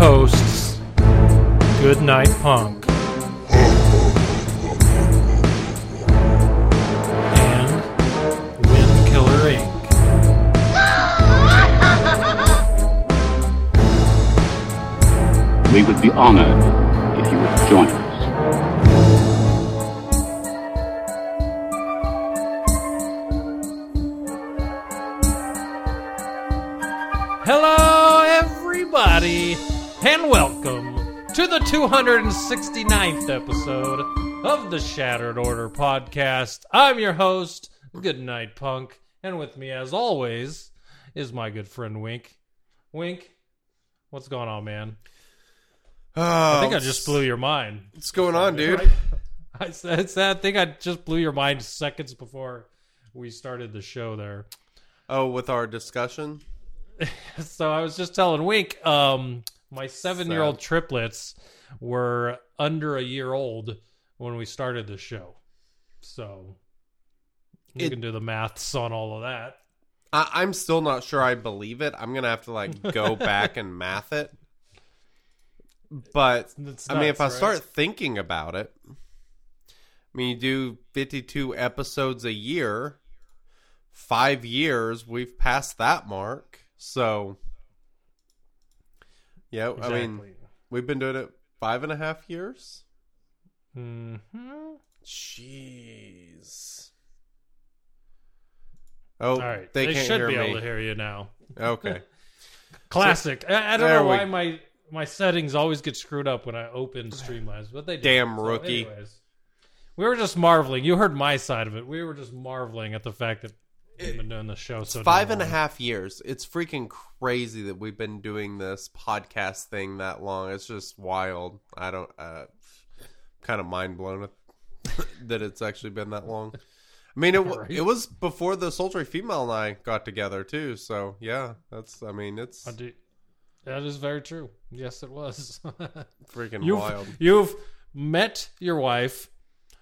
Hosts, Goodnight Punk. And Wind Killer Inc. We would be honored if you would join us. 269th episode of the Shattered Order podcast. I'm your host, Good Night Punk, and with me, as always, is my good friend Wink. Wink, what's going on, man? Oh, I think I just blew your mind. What's going on, dude? I said, I think I just blew your mind seconds before we started the show there. Oh, with our discussion. So I was just telling Wink, um, my seven-year-old triplets were under a year old when we started the show. So you It- can do the maths on all of that. I, I'm still not sure I believe it. I'm gonna have to like go back and math it. But It's I mean, if I right? start thinking about it, I mean, you do 52 episodes a year, five years. We've passed that mark, so yeah. I mean, we've been doing it five and a half years. Mhm. Jeez. Oh, All right, they, they, should be me. able to hear you now. Okay. Classic. I, I don't know we- why my my settings always get screwed up when I open Streamlabs, but they do. Damn So rookie. anyways, we were just marveling. You heard my side of it. We were just marveling at the fact that we've been doing the show so Five and a half years. It's freaking crazy that we've been doing this podcast thing that long. It's just wild. I don't. Uh, kind of mind blown that it's actually been that long. I mean, it Right. it was before the sultry female and I got together too. So yeah, that's. I mean, it's I do- That is very true. Yes, it was. freaking you've wild. you've met your wife,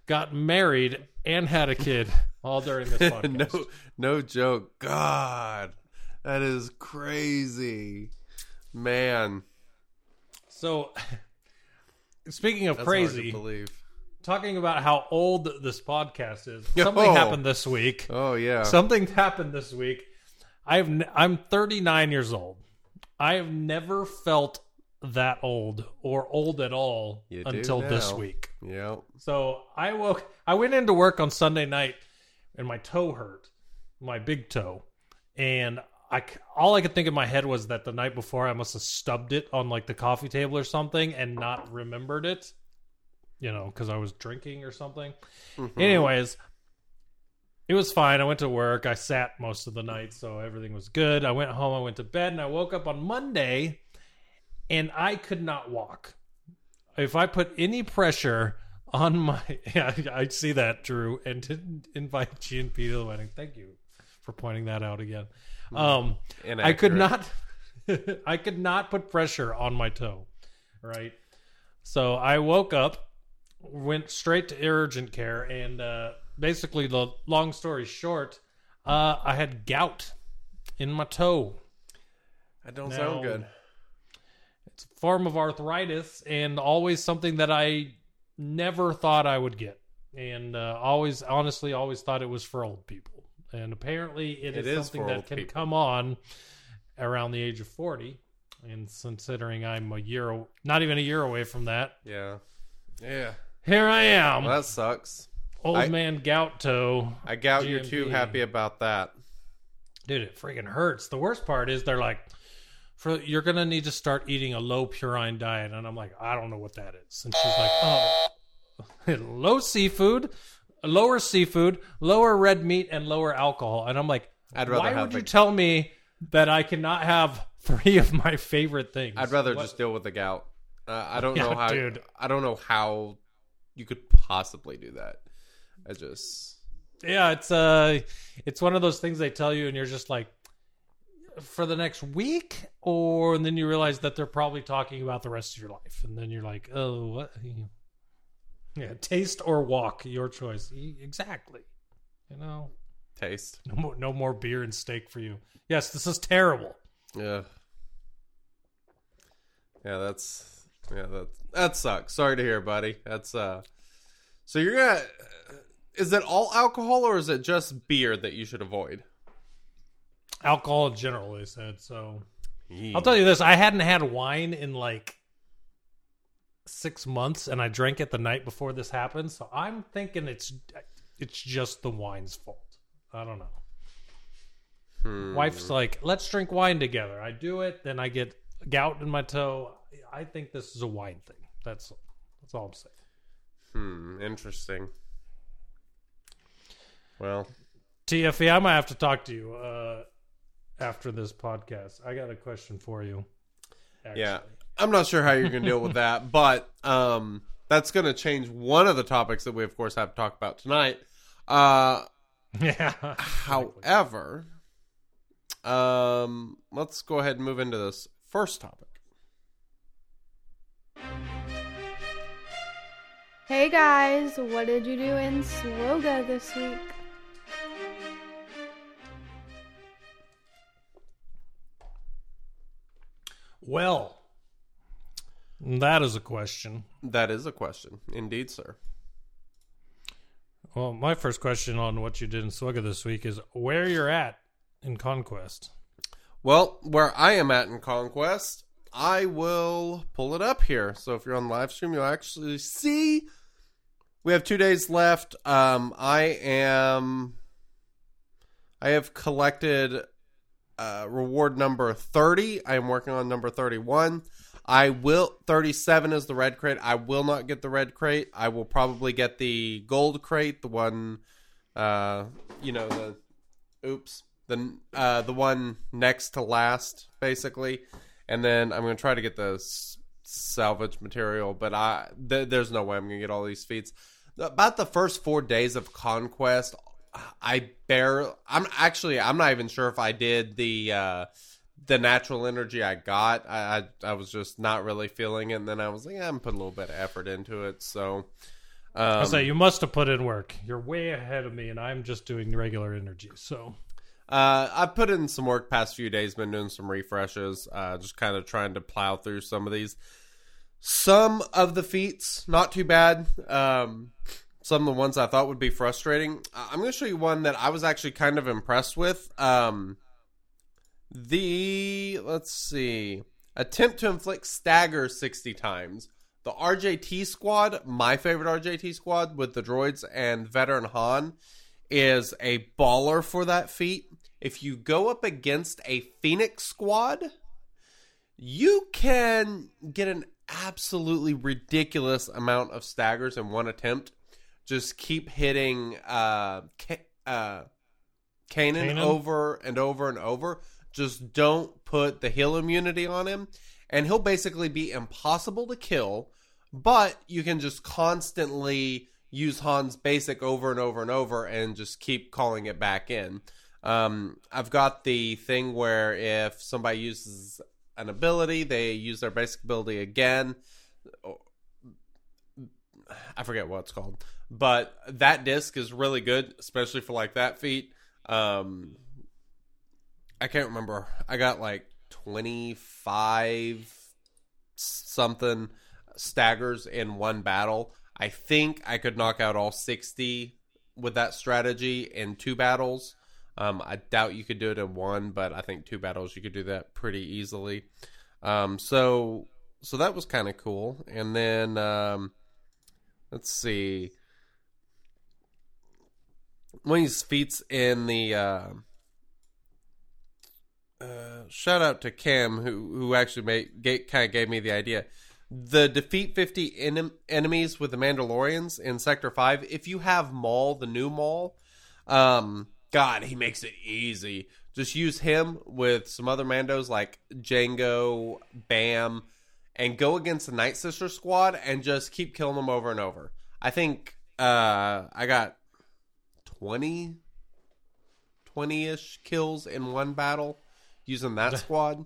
got married, and had a kid all during this podcast. no, no joke. God, that is crazy, man. So, speaking of That's crazy, believe. talking about how old this podcast is, something Oh. happened this week. Oh yeah. Something happened this week. I've n- I'm 39 years old. I have never felt that old or old at all You until this week. Yeah. So I woke. I went into work on Sunday night, and my toe hurt, my big toe, and I all I could think in my head was that the night before I must have stubbed it on like the coffee table or something and not remembered it, you know, because I was drinking or something. Mm-hmm. Anyways, it was fine. I went to work. I sat most of the night, so everything was good. I went home. I went to bed, and I woke up on Monday, and I could not walk. If I put any pressure on my, yeah, I see that, Drew, and didn't invite GNP to the wedding. Thank you for pointing that out again. Um, I could not, I could not put pressure on my toe, right? So I woke up, went straight to urgent care, and uh, basically, the long story short, uh, I had gout in my toe. That don't Now- sound good. Form of arthritis, and always something that I never thought I would get, and uh, always, honestly, always thought it was for old people. And apparently, It it is is something that can people. come on around the age of forty. And considering I'm a year, not even a year away from that, Yeah. Yeah. here I am, Well, that sucks. old I- man gout toe. I doubt you're too happy about that. dude it freaking hurts the worst part is they're like for you're gonna need to start eating a low purine diet and i'm like i don't know what that is and she's like oh low seafood lower seafood lower red meat and lower alcohol and i'm like I'd rather why would you the- tell me that I cannot have three of my favorite things. I'd rather What- just deal with the gout. Uh, I don't Yeah, know how. dude. I don't know how you could possibly do that. I just. Yeah, it's uh it's one of those things they tell you and you're just like for the next week or and then you realize that they're probably talking about the rest of your life and then you're like, "Oh, what?" Yeah, taste or walk, your choice. Exactly. You know, Taste. no more no more beer and steak for you. Yes, this is terrible. Yeah. Yeah, that's yeah, that that sucks. Sorry to hear, buddy. That's uh So you're gonna is it all alcohol or is it just beer that you should avoid? Alcohol in general, they said. So I'll tell you this: I hadn't had wine in like six months, and I drank it the night before this happened. So I'm thinking it's it's just the wine's fault. I don't know. Hmm. Wife's like, "Let's drink wine together." I do it, then I get gout in my toe. I think this is a wine thing. That's that's all I'm saying. Hmm, interesting. Well, TFE, I might have to talk to you uh, after this podcast. I got a question for you. Actually. yeah. I'm not sure how you're going to deal with that, but um that's going to change one of the topics that we of course have to talk about tonight. Uh yeah. However, um, let's go ahead and move into this first topic. Hey guys, what did you do in SWGOH this week? Well, that is a question. That is a question, indeed, sir. Well, my first question on what you did in SWGOH this week is where you're at in Conquest. Well, where I am at in Conquest, I will pull it up here. So if you're on live stream, you'll actually see. We have two days left. Um, I am. I have collected uh, reward number 30. I am working on number 31. I will 37 is the red crate. I will not get the red crate. I will probably get the gold crate, the one uh you know the oops, the uh the one next to last basically. And then I'm going to try to get the salvage material, but I th- there's no way I'm going to get all these feats. About the first 4 days of conquest, I bear I'm actually I'm not even sure if I did the uh the natural energy I got. I I, I was just not really feeling it and then I was like, yeah, I'm put a little bit of effort into it. So I um, say you must have put in work. You're way ahead of me, and I'm just doing regular energy. So Uh, I put in some work past few days. Been doing some refreshes. Uh, just kind of trying to plow through some of these. Some of the feats not too bad. Um, some of the ones I thought would be frustrating. I'm going to show you one that I was actually kind of impressed with. Um, the let's see, attempt to inflict stagger 60 times. The RJT squad, my favorite RJT squad with the droids and veteran Han, is a baller for that feat. If you go up against a Phoenix squad, you can get an absolutely ridiculous amount of staggers in one attempt. Just keep hitting uh, Ka- uh, Kanan, Kanan? over and over and over. Just don't put the heal immunity on him, and he'll basically be impossible to kill. But you can just constantly use Han's basic over and over and over, and just keep calling it back in. Um, I've got the thing where if somebody uses an ability, they use their basic ability again. I forget what it's called, but that disc is really good, especially for like that feat. Um, I can't remember. I got like twenty five something staggers in one battle. I think I could knock out all sixty with that strategy in two battles. Um, I doubt you could do it in one, but I think two battles you could do that pretty easily. Um, so so that was kind of cool. And then um, let's see, one of these feats in the uh, uh, shout out to Cam who who actually made kind of gave me the idea. The defeat 50 enem- enemies with the Mandalorians in Sector 5. If you have Maul, the new Maul, um, God, he makes it easy. Just use him with some other Mandos like Jango, Bam, and go against the Night Sister squad and just keep killing them over and over. I think uh, I got 20 20-ish kills in one battle using that squad.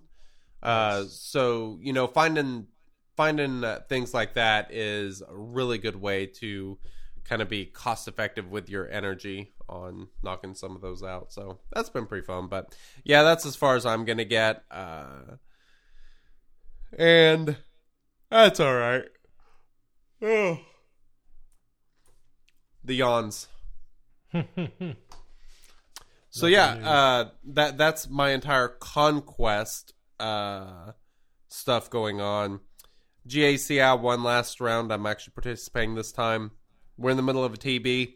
Uh, so you know, finding finding uh, things like that is a really good way to kind of be cost effective with your energy on knocking some of those out. So that's been pretty fun. But yeah, that's as far as I'm gonna get. Uh, and that's all right. Oh. The yawns. So yeah, uh, that that's my entire conquest uh, stuff going on. GACI won last round. I'm actually participating this time. We're in the middle of a TB.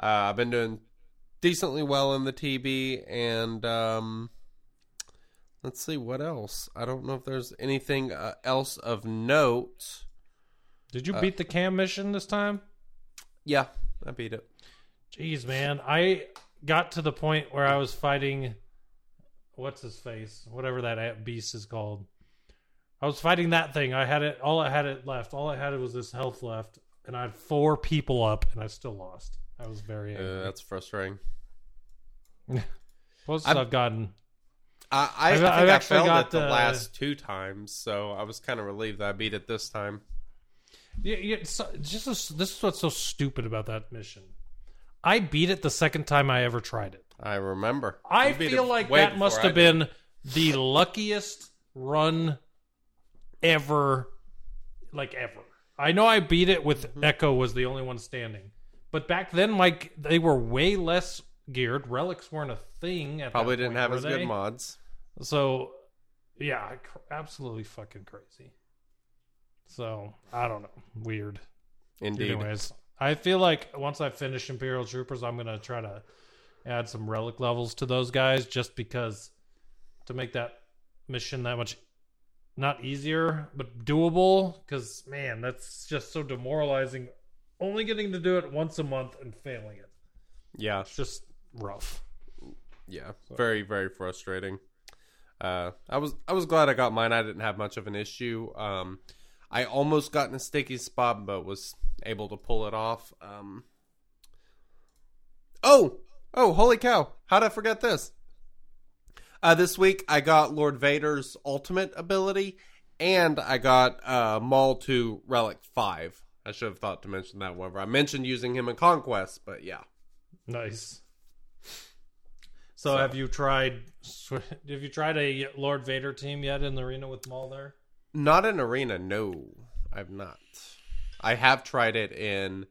Uh, I've been doing decently well in the TB, and um, let's see what else. I don't know if there's anything uh, else of note. Did you beat the KAM mission this time? Yeah, I beat it. Jeez, man. I got to the point where I was fighting what's his face? Whatever that beast is called. I was fighting that thing. I had it all I had it left. All I had it was this health left and I had four people up and I still lost. I was very angry. Uh, that's frustrating. Closest I'm- I've gotten. I, I, I I've- think I've I actually failed got, it the uh, last two times, so I was kind of relieved that I beat it this time. Yeah, yeah, so, just this, this is what's so stupid about that mission. I beat it the second time I ever tried it. I remember. I feel like that must have been the luckiest run ever, like ever. I know I beat it with Mm-hmm. Echo was the only one standing, but back then, Mike, they were way less geared. Relics weren't a thing. At Probably didn't point, have as they? good mods. So, yeah, cr- absolutely fucking crazy. So I don't know, weird. Indeed. Anyways, I feel like once I finish Imperial Troopers, I'm gonna try to add some relic levels to those guys, just because to make that mission that much not easier but doable. Because man, that's just so demoralizing. Only getting to do it once a month and failing it. Yeah, It's just rough. yeah. Very, very frustrating. Uh, I was I was glad I got mine. I didn't have much of an issue. Um, I almost got in a sticky spot, but was able to pull it off. Um, oh, oh, holy cow! How did I forget this? Uh, this week I got Lord Vader's ultimate ability, and I got uh, Maul to Relic 5. I should have thought to mention that whenever I mentioned using him in Conquest, but yeah. Nice. So, have you tried? Have you tried a Lord Vader team yet in the arena with Maul there? Not an arena, no. I've not. I have tried it in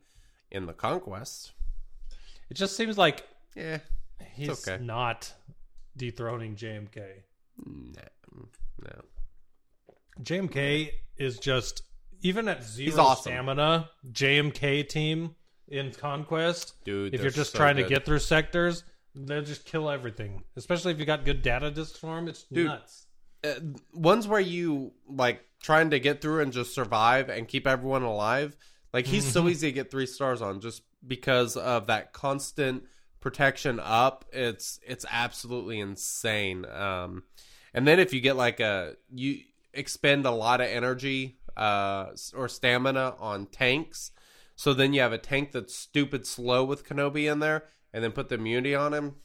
in the Conquest. It just seems like Yeah. he's okay. not dethroning JMK. No. No. JMK is just even at zero awesome. stamina. JMK team in Conquest, Dude, if you're just so trying good. to get through sectors, they'll just kill everything. Especially if you got good data discs for them, it's Dude. nuts. Uh, ones where you like trying to get through and just survive and keep everyone alive. Like he's so Mm-hmm. easy to get three stars on just because of that constant protection up. It's it's absolutely insane. Um, and then if you get like a you expend a lot of energy uh or stamina on tanks, so then you have a tank that's stupid slow with Kenobi in there, and then put the immunity on him.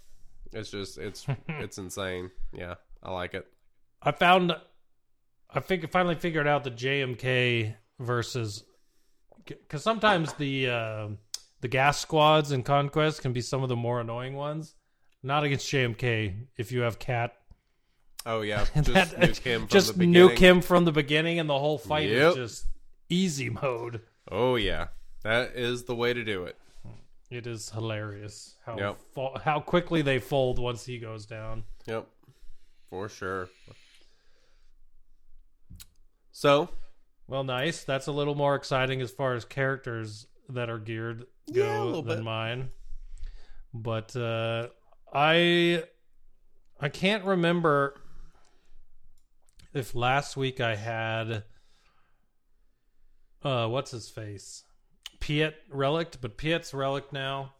It's just it's it's insane. Yeah, I like it. I found, I think finally figured out the JMK versus, because sometimes the uh, the gas squads in Conquest can be some of the more annoying ones. Not against JMK if you have Cat. Oh yeah, just That- nuke him from just the nuke beginning. him from the beginning, and the whole fight Yep. is just easy mode. Oh yeah, that is the way to do it. It is hilarious how Yep. fo- how quickly they fold once he goes down. Yep, for sure. So Well, nice. That's a little more exciting as far as characters that are geared go Yeah, than bit. mine. But uh, I I can't remember if last week I had uh what's his face? Piet relic, but Piet's relic now.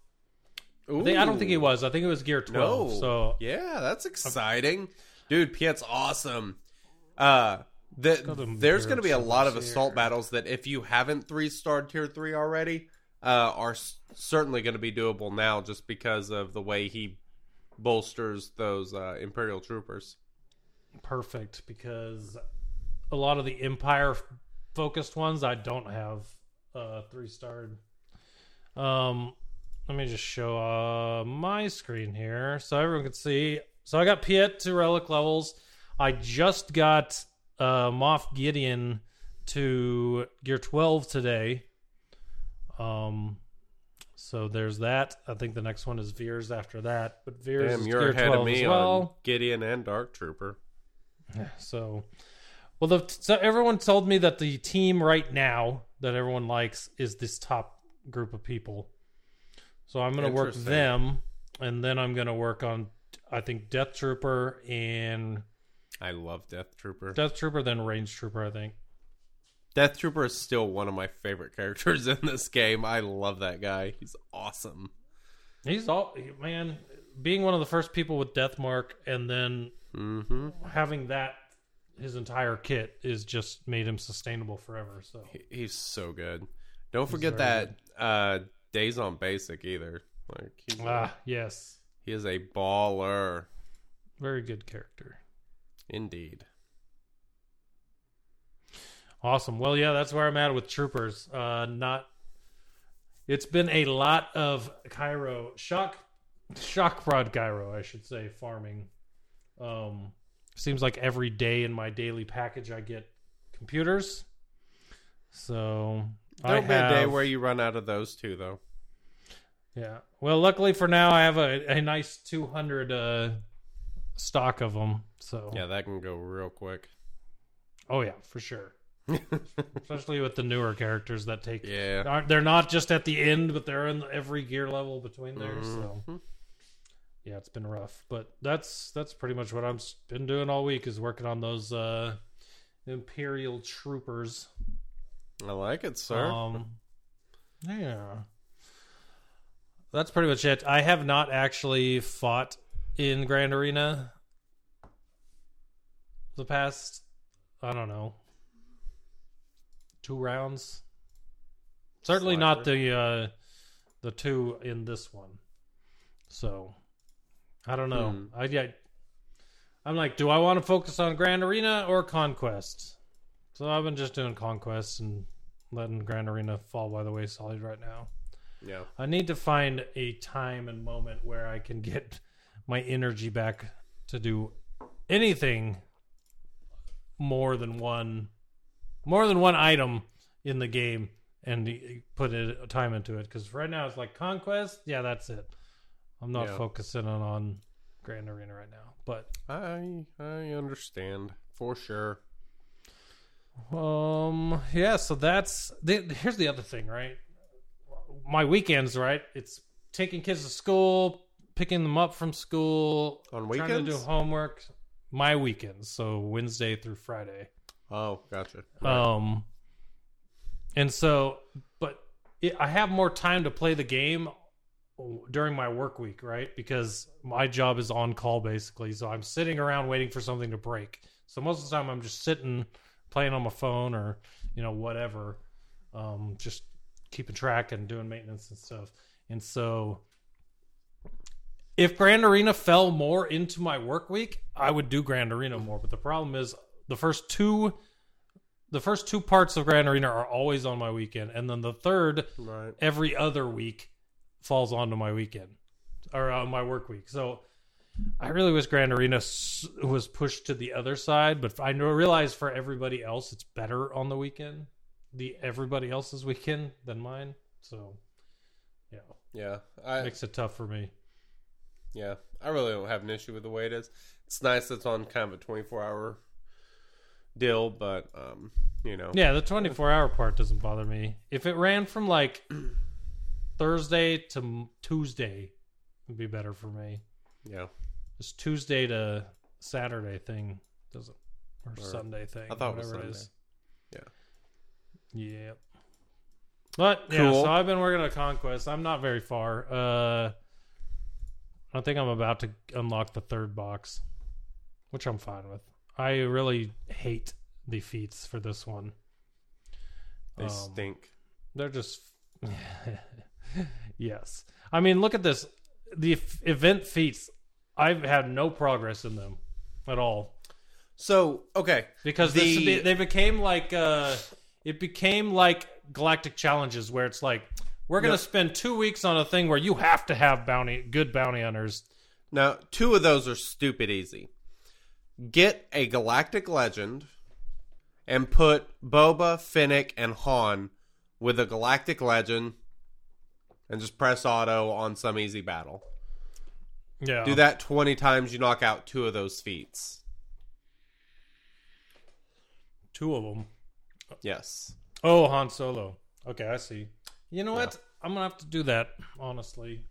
I, think, I don't think he was. I think it was Gear 12. No. So yeah, that's exciting, dude. Piet's awesome. Uh, go to there's going to be a lot of assault here. battles that if you haven't three starred tier three already, uh, are s- certainly going to be doable now just because of the way he bolsters those uh, Imperial troopers. perfect because a lot of the Empire focused ones I don't have uh, three starred. Um, let me just show uh, my screen here so everyone can see. So I got Piet to relic levels. I just got uh, Moff Gideon to gear 12 today. Um, so there's that. I think the next one is Veers after that, but Veers Damn, is you're gear ahead 12 of me as well. on Gideon and Dark Trooper. Yeah, So, well, the, so everyone told me that the team right now that everyone likes is this top group of people. So I'm going to work them, and then I'm going to work on, I think, Death Trooper and I love Death Trooper. Death Trooper, then Range Trooper. I think. Death Trooper is still one of my favorite characters in this game. I love that guy. He's awesome. He's all man, being one of the first people with Death Mark, and then hmm having that his entire kit is just made him sustainable forever. So He's so good. Don't forget very that uh, Days on Basic either. Like he's a- ah yes, he is a baller, very good character. Indeed. Awesome. Well, yeah, that's where I'm at with troopers. Uh, not. It's been a lot of Cairo shock, shock prod Cairo, I should say, farming. Um, seems like every day in my daily package I get computers. So I There'll be a day where you run out of those two, though. yeah. Well, luckily for now, I have a, a nice 200 uh, stock of them. So Yeah, that can go real quick. oh yeah, for sure. Especially with the newer characters that take Yeah. aren't they're not just at the end, but they're in every gear level between there. So Mhm. yeah, it's been rough, but that's that's pretty much what I've been doing all week is working on those uh Imperial troopers. I like it, sir. Um, yeah, that's pretty much it. I have not actually fought in Grand Arena the past, I don't know, two rounds. Certainly not the uh, the two in this one. So I don't know. Hmm. I yeah, I'm like, do I want to focus on Grand Arena or Conquest? So I've been just doing Conquest and letting Grand Arena fall by the wayside right now. yeah. I need to find a time and moment where I can get my energy back to do anything more than one more than one item in the game and put it, time into it because right now it's like conquest yeah that's it i'm not Yeah. focusing on, on grand arena right now but I I understand for sure. Um. Yeah. So that's the, here's the other thing, right? My weekends, right? It's taking kids to school, picking them up from school, On trying to do homework. My weekends, so Wednesday through Friday. Oh, gotcha. Um. And so, but it, I have more time to play the game during my work week, right? Because my job is on call basically. So I'm sitting around waiting for something to break. So most of the time I'm just sitting playing on my phone or, you know, whatever. Um, just keeping track and doing maintenance and stuff. And so if Grand Arena fell more into my work week, I would do Grand Arena more. But the problem is the first two the first two parts of Grand Arena are always on my weekend, and then the third Right. every other week falls onto my weekend or uh, my work week. So I really wish Grand Arena was pushed to the other side, but I realize for everybody else it's better on the weekend, the everybody else's weekend than mine. So yeah, Yeah. I makes it tough for me. Yeah. I really don't have an issue with the way it is. It's nice it's on kind of a 24 hour deal, but um, you know. Yeah, the 24 hour part doesn't bother me. If it ran from like Thursday to Tuesday, would be better for me. Yeah. This Tuesday to Saturday thing doesn't, or, Or- Sunday thing. I thought it was whatever Yeah. Yep. But yeah, Cool. so I've been working on Conquest. I'm not very far. Uh, I think I'm about to unlock the third box, which I'm fine with. I really hate the feats for this one. They Um, stink. They're just yes. I mean, look at this. The f- event feats. I've had no progress in them at all So okay, because The- this, they became like uh, it became like galactic challenges where it's like we're gonna No. spend two weeks on a thing where you have to have bounty good bounty hunters. Now, two of those are stupid easy. Get a galactic legend and put Boba, Fennec, and Han with a galactic legend and just press auto on some easy battle. Yeah, Do that 20 times, you knock out two of those feats. Two of them. Yes. Oh, Han Solo. Okay, I see. You know what? I'm gonna have to do that. Honestly,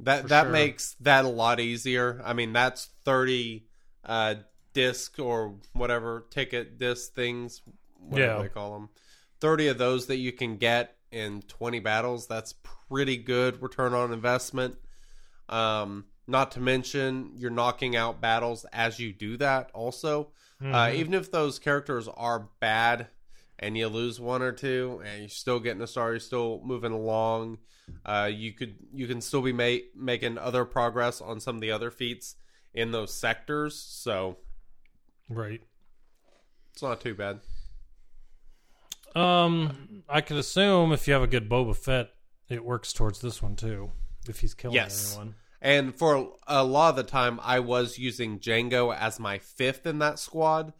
That For that sure. makes that a lot easier. I mean, that's 30 uh disc or whatever ticket disc things whatever Yeah. they call them. 30 of those that you can get in 20 battles. That's pretty good return on investment. Um not to mention you're knocking out battles as you do that also. Uh, even if those characters are bad and you lose one or two and you're still getting a star, you're still moving along. Uh, you could you can still be ma- making other progress on some of the other feats in those sectors, so right. it's not too bad. Um, I could assume if you have a good Boba Fett, it works towards this one too. If he's killing Yes. anyone, And for a lot of the time, I was using Jango as my fifth in that squad,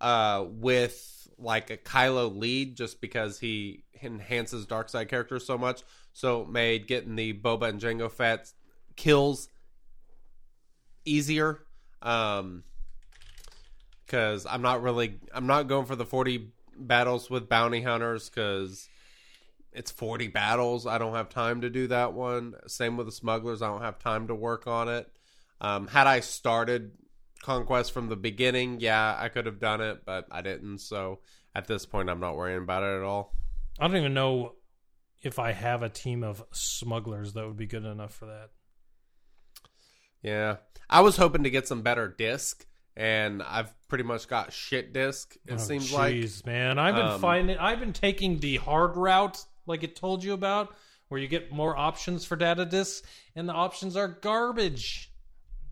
uh, with like a Kylo lead, just because he enhances dark side characters so much. So it made getting the Boba and Jango Fett kills easier. Um, because I'm not really, I'm not going for the 40 battles with bounty hunters because it's 40 battles. I don't have time to do that one. Same with the smugglers. I don't have time to work on it. Um, had I started Conquest from the beginning, yeah, I could have done it, but I didn't. So at this point, I'm not worrying about it at all. I don't even know if I have a team of smugglers that would be good enough for that. Yeah. I was hoping to get some better disc, and I've pretty much got shit disc, it Oh, seems like. jeez, man, I've been Um, finding, I've been taking the hard route, like it told you about, where you get more options for data disks, and the options are garbage.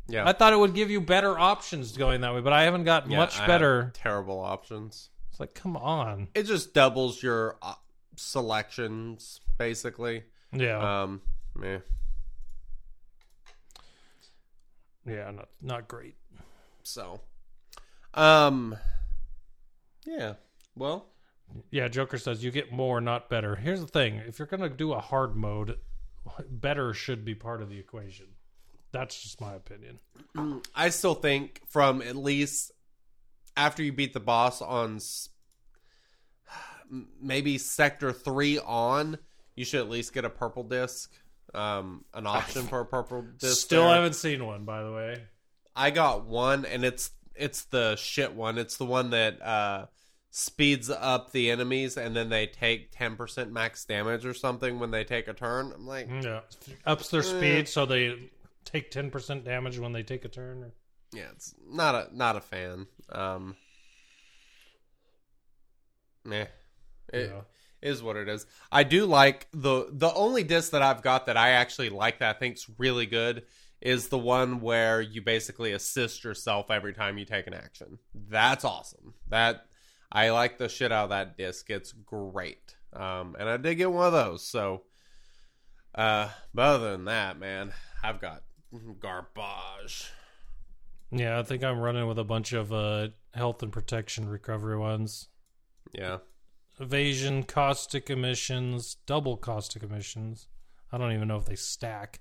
Yeah. I thought it would give you better options going that way, but I haven't got Yeah, much I better. Terrible options. It's like, come on. It just doubles your uh, selections, basically. Yeah, Um, meh. yeah, not not great. So, um, yeah. Well, Yeah, Joker says you get more, not better. Here's the thing: if you're gonna do a hard mode, better should be part of the equation. That's just my opinion. I still think from at least after you beat the boss on maybe sector three on, you should at least get a purple disc. Um, an option for a purple disc. Still there. haven't seen one, by the way. I got one, and it's it's the shit one. It's the one that uh, speeds up the enemies, and then they take ten percent max damage or something when they take a turn. I'm like, Yeah, ups their speed so they take ten percent damage when they take a turn. yeah, it's not a not a fan. Um, meh. It Yeah. is what it is. I do like the the only disc that I've got that I actually like that I think's really good is the one where you basically assist yourself every time you take an action. That's awesome. That I like the shit out of that disc. It's great. Um, and I did get one of those. So, uh, but other than that, man, I've got garbage. Yeah, I think I'm running with a bunch of uh, health and protection recovery ones. Yeah. Evasion, caustic emissions, double caustic emissions. I don't even know if they stack.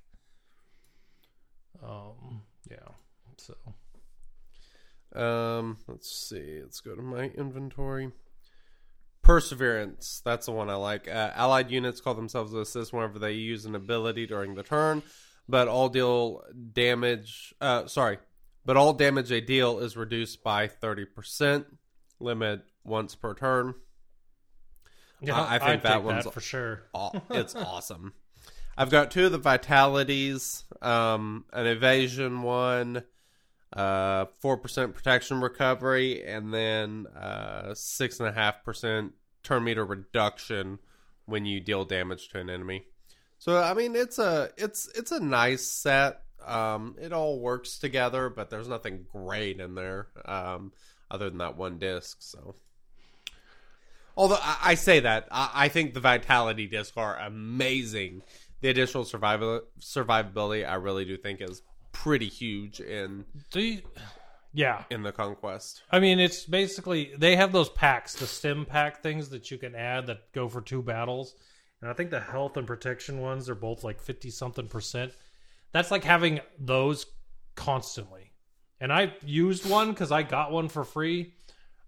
Um, yeah. So Um, let's see. Let's go to my inventory. Perseverance. That's the one I like. Uh, allied units call themselves assist whenever they use an ability during the turn, but all deal damage. Uh, sorry, but all damage they deal is reduced by thirty percent. Limit once per turn. yeah, I- I think I'd that one's- for sure. Aw- It's awesome. I've got two of the vitalities, um, an evasion one, uh, four percent protection recovery, and then uh, six and a half percent turn meter reduction when you deal damage to an enemy. So I mean, it's a it's it's a nice set. Um, it all works together, but there's nothing great in there um, other than that one disc. So. Although I, I say that, I, I think the vitality discs are amazing. The additional survival survivability, I really do think, is pretty huge in the yeah. in the conquest. I mean, it's basically they have those packs, the stim pack things that you can add that go for two battles, and I think the health and protection ones are both like fifty something percent. That's like having those constantly. And I used one because I got one for free.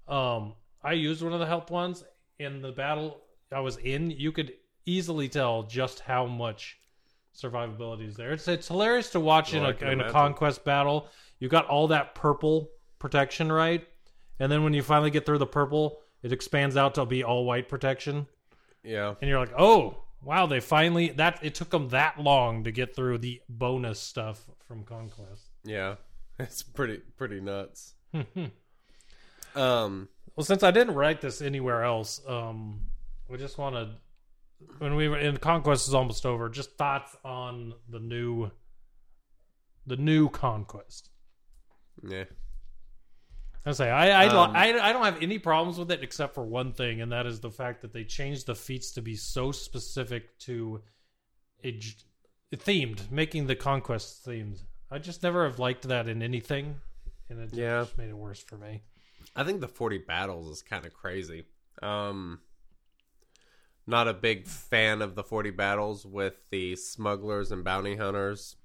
Um, I used one of the health ones in the battle I was in. You could easily tell just how much survivability is there. It's it's hilarious to watch in Well, I a can in a conquest battle. You got all that purple protection, right? And then when you finally get through the purple, it expands out to be all white protection, Yeah, and you're like, "Oh, wow! They finally that it took them that long to get through the bonus stuff from conquest." yeah, it's pretty pretty nuts. um, Well, since I didn't write this anywhere else, um, we just want to when we were in conquest is almost over. Just thoughts on the new, the new conquest. yeah, I say I I, Um, I I don't have any problems with it except for one thing, and that is the fact that they changed the feats to be so specific to a j- themed, making the conquest themed. I just never have liked that in anything, and it Yeah. just made it worse for me. I think the forty battles is kind of crazy. Um, not a big fan of the forty battles with the smugglers and bounty hunters.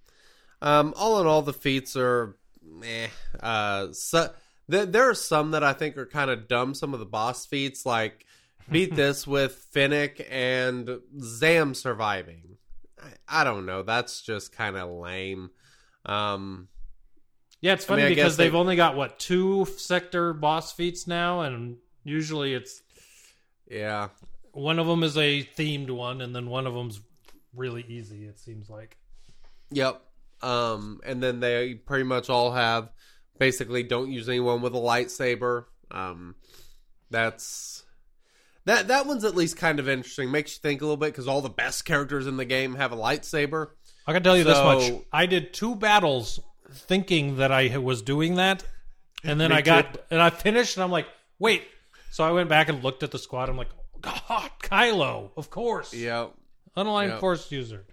Um, all in all, the feats are, eh. Uh, so, there, there are some that I think are kind of dumb. Some of the boss feats, like beat this with Fennec and Zam surviving. I, I don't know. That's just kind of lame. Um, Yeah, it's I funny mean, I because guess they- they've only got what two sector boss feats now, and usually it's yeah. one of them is a themed one, and then one of them's really easy. It seems like. Yep. Um, and then they pretty much all have basically don't use anyone with a lightsaber. Um, that's that that one's at least kind of interesting. Makes you think a little bit because all the best characters in the game have a lightsaber. I can tell you this much: I did two battles thinking that I was doing that, and then I got and I finished, and I'm like, wait. So I went back and looked at the squad. I'm like, God, Kylo, of course, Yep. unaligned Yep. force user.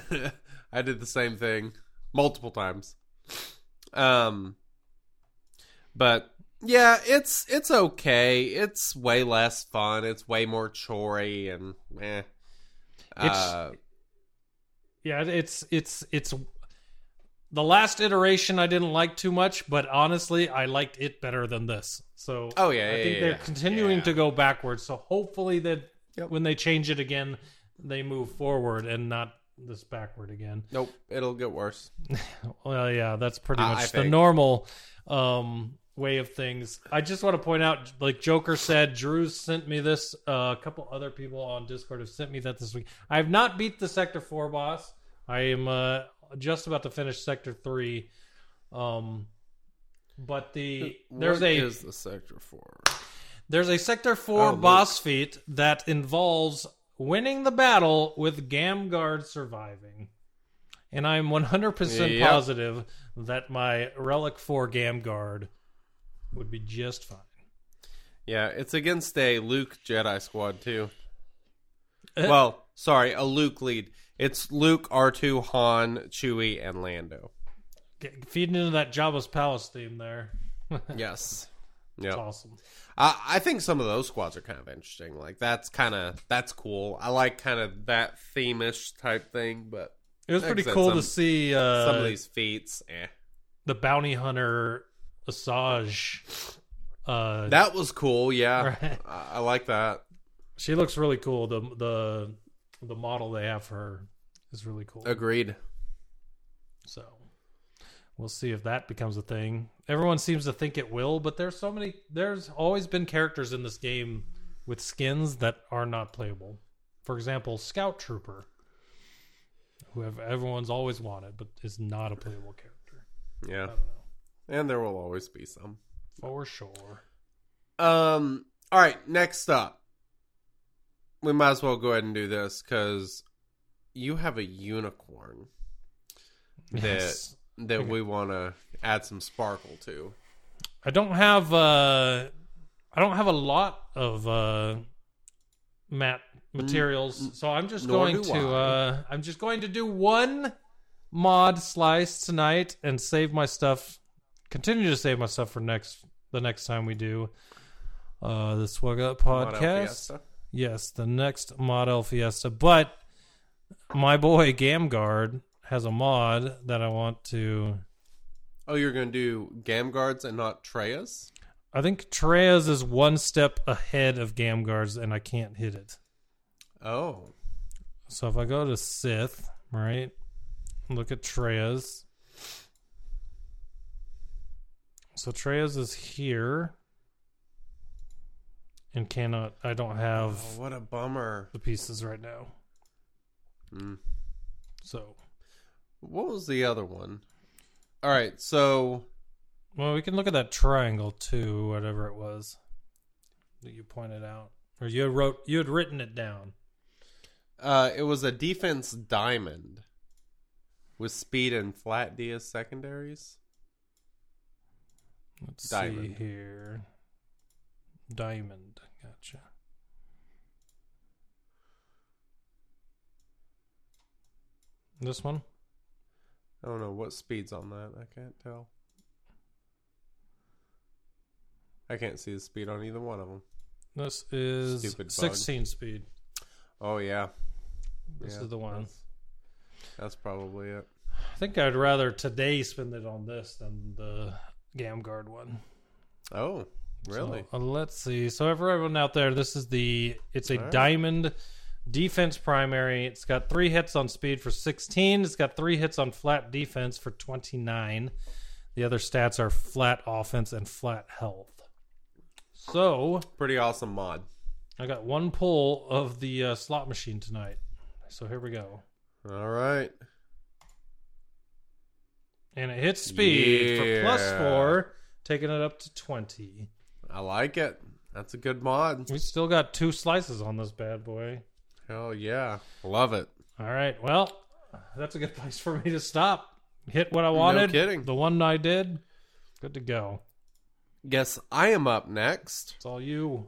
I did the same thing multiple times. Um, but yeah, it's it's okay. It's way less fun. It's way more chory and eh. It's- Uh, Yeah, it's it's it's the last iteration I didn't like too much, but honestly, I liked it better than this. So Oh, yeah, I yeah, think yeah, they're yeah. continuing to go backwards. So hopefully that Yep. when they change it again, they move forward and not this backward again. nope, it'll get worse. Well, yeah, that's pretty I- much I the think. normal um, way of things. I just want to point out, like Joker said, Drew sent me this. Uh, a couple other people on Discord have sent me that this week. I have not beat the Sector Four boss. I am uh, just about to finish Sector Three. Um, but the there's What a is the sector Four. there's a Sector 4 Oh, boss feat that involves winning the battle with Gamguard surviving. And I'm 100% Yep. positive that my Relic 4 Gamguard would be just fine. Yeah, it's against a Luke Jedi squad too. Eh. well, sorry, a Luke lead. It's Luke, R two, Han, Chewie, and Lando. Get, feeding into that Jabba's Palace theme there. Yes. Yeah. awesome. I, I think some of those squads are kind of interesting. Like that's kind of that's cool. I like kind of that theme-ish type thing, but It was pretty cool some- to see uh, some of these feats, eh. the bounty hunter Asajj. Uh, That was cool. Yeah, Right. I, I like that. she looks really cool. The the the model they have for her is really cool. Agreed. So we'll see if that becomes a thing. Everyone seems to think it will, but there's so many there's always been characters in this game with skins that are not playable. For example, Scout Trooper. Who have everyone's always wanted, but is not a playable character. I Yeah, don't know. and there will always be some. For sure. Um. All right. Next up, we might as well go ahead and do this because you have a unicorn that Yes. that we want to add some sparkle to. I don't have uh I don't have a lot of uh matte materials, so I'm just nor going to uh I'm just going to do one mod slice tonight and save my stuff continue to save my stuff for next the next time we do uh the Swug Up podcast. Yes, the next Model Fiesta. But my boy Gamguard has a mod that I want to Oh, you're gonna do Gamguards and not Traya's? I think Traya's is one step ahead of Gamguard's and I can't hit it. Oh, So if I go to Sith, right, look at Traya's. So Traya's is here and cannot, I don't have oh what a bummer. the pieces right now. Mm. So, What was the other one? All right, so well, we can look at that triangle too, whatever it was that you pointed out. Or you wrote, you had written it down. Uh, it was a defense diamond with speed and flat D as secondaries. Let's Diamond. see here. Diamond. Gotcha. This one? I don't know what speed's on that. I can't tell. I can't see the speed on either one of them. This is Stupid bug. 16 speed. Oh yeah, This Yeah, is the one. That's, that's probably it. I think I'd rather today spend it on this than the Gamguard one. Oh, really? So, uh, let's see. So everyone out there, this is the it's a right. diamond defense primary. It's got three hits on speed for 16. It's got three hits on flat defense for 29. The other stats are flat offense and flat health. So Pretty awesome mod. I got one pull of the uh, slot machine tonight. So here we go. All right. And it hits speed for four, taking it up to 20. I like it. That's a good mod. We still got two slices on this bad boy. Hell yeah. Love it. All right. Well, that's a good place for me to stop. Hit what I wanted. kidding. The one I did. Good to go. Guess I am up next. It's all you.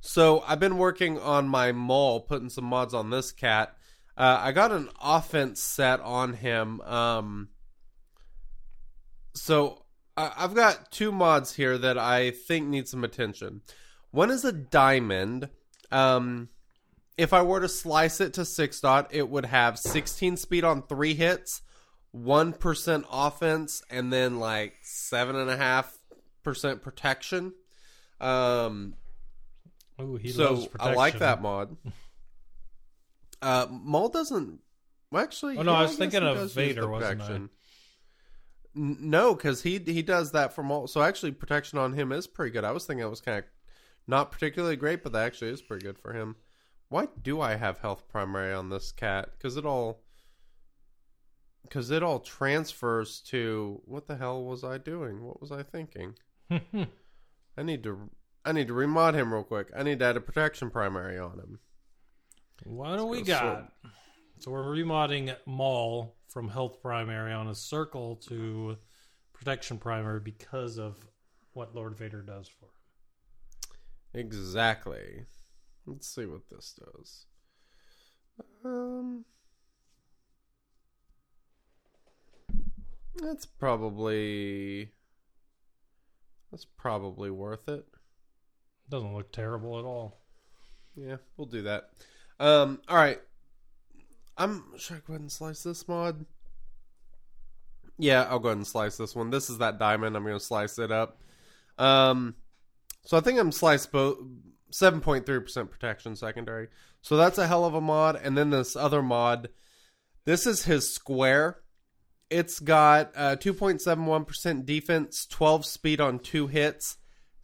So I've been working on my Maul, putting some mods on this cat. Uh, I got an offense set on him. Um, so I, I've got two mods here that I think need some attention. One is a diamond. Um, if I were to slice it to six dot, it would have 16 speed on three hits, one percent offense, and then like seven and a half percent protection. Um, Ooh, so. I like that mod. Uh, Maul doesn't. Well, actually, Oh, no, yeah, I was guess thinking of Vader, wasn't I? protection. No, because he he does that for Maul. So actually, protection on him is pretty good. I was thinking it was kind of not particularly great, but that actually is pretty good for him. Why do I have health primary on this cat? Because it all because it all transfers to what the hell was I doing? What was I thinking? I need to I need to remod him real quick. I need to add a protection primary on him. what do we go got? So we're remodding Maul from health primary on a circle to protection primary because of what Lord Vader does for him. Exactly. Let's see what this does. Um That's probably That's probably worth it. Doesn't look terrible at all. Yeah, we'll do that. Um all right. I'm should I go ahead and slice this mod? Yeah, I'll go ahead and slice this one. This is that diamond. I'm to slice it up. Um so I think I'm sliced both 7.3% protection secondary. So that's a hell of a mod. And then this other mod, this is his square. It's got uh, 2.71% defense, 12 speed on two hits,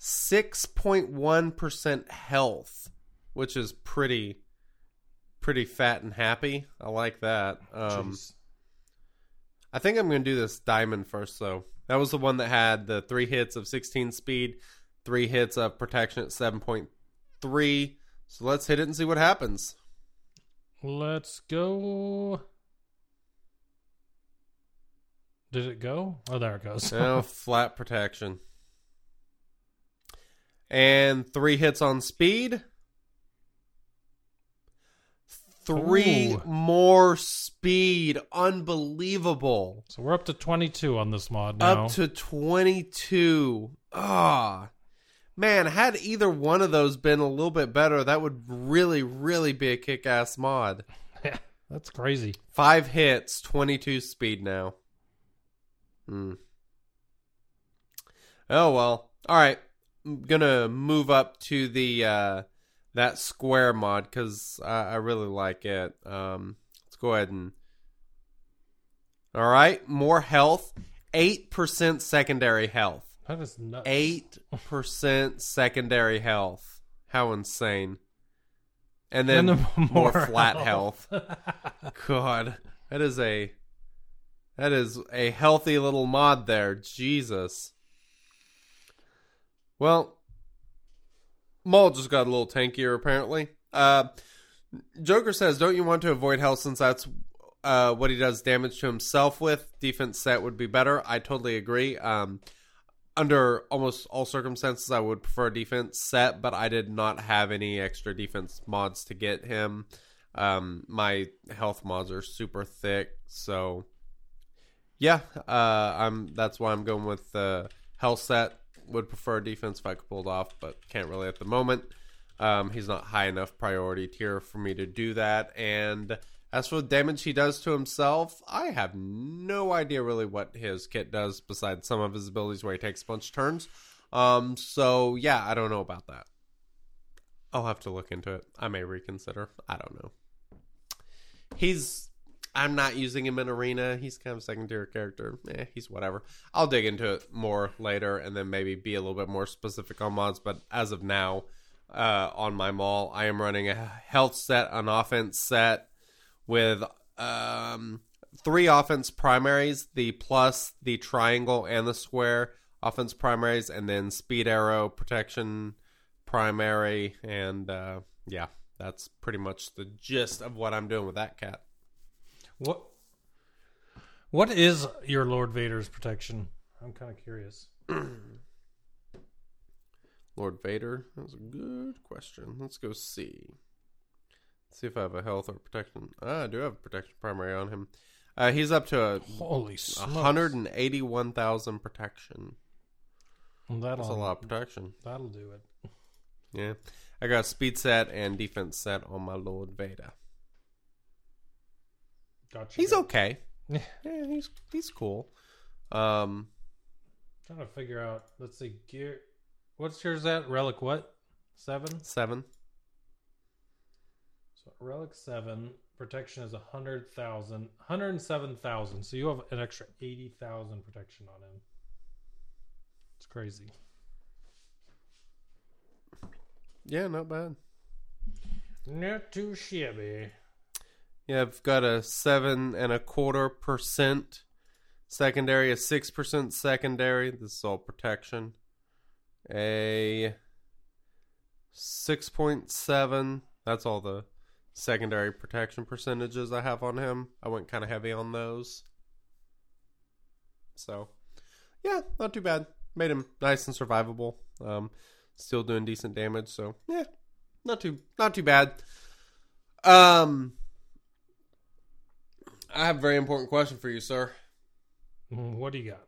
6.1% health, which is pretty pretty fat and happy. I like that. Um. I think I'm going to do this diamond first, though. That was the one that had the three hits of 16 speed, three hits of protection at 7.3. So let's hit it and see what happens. Let's go. Did it go? Oh, there it goes. Now, flat protection. And three hits on speed. Three Ooh. more speed. Unbelievable. so we're up to 22 on this mod now. Up to 22. Ah. Man, had either one of those been a little bit better, that would really, really be a kick ass mod. That's crazy. Five hits, 22 speed now. Hmm. Oh, well. All right. To move up to the uh, that square mod because I, I really like it. Um, let's go ahead and. All right. More health. 8% secondary health. That is nuts. Eight percent secondary health. How insane! And then And then more, more flat health. God, that is a that is a healthy little mod there. Jesus. Well, Maul just got a little tankier apparently. Uh, Joker says, "Don't you want to avoid hell since that's uh, what he does damage to himself with? Defense set would be better." I totally agree. Um, under almost all circumstances, I would prefer a defense set, but I did not have any extra defense mods to get him. Um, my health mods are super thick, so yeah, uh, I'm. That's why I'm going with the health set. Would prefer a defense if I could pull it off, but can't really at the moment. Um, he's not high enough priority tier for me to do that, and as for the damage he does to himself, I have no idea really what his kit does besides some of his abilities where he takes a bunch of turns. Um, so yeah, I don't know about that. I'll have to look into it. I may reconsider. I don't know. He's I'm not using him in arena. He's kind of second tier character. Eh, he's whatever. I'll dig into it more later and then maybe be a little bit more specific on mods. But as of now, uh, on my Maul, I am running a health set, an offense set with um, three offense primaries the plus, the triangle, and the square offense primaries, and then speed arrow protection primary. And uh, yeah, that's pretty much the gist of what I'm doing with that cat. What What is your Lord Vader's protection? I'm kind of curious. Lord Vader? That was a good question. Let's go see. see if I have a health or protection. Ah, I do have a protection primary on him. Uh, he's up to a Holy smokes. 181,000 protection. Well, that'll, That's a lot of protection. That'll do it. Yeah. I got speed set and defense set on my Lord Vader. Gotcha. He's okay. Yeah. Yeah, he's he's cool. Um, Trying to figure out. Let's see. Gear. What's yours at? Relic what? Seven? seven. So relic seven. Protection is a hundred thousand. Hundred and seven thousand. So you have an extra eighty thousand protection on him. It's crazy. Yeah, not bad. Not too shabby. Yeah, I've got a seven and a quarter percent secondary, a six percent secondary. This is all protection. A six point seven. That's all the secondary protection percentages I have on him. I went kind of heavy on those. So, yeah, not too bad. Made him nice and survivable. Um, still doing decent damage. So, yeah, not too not too bad. Um. I have a very important question for you, sir. Mm, What do you got?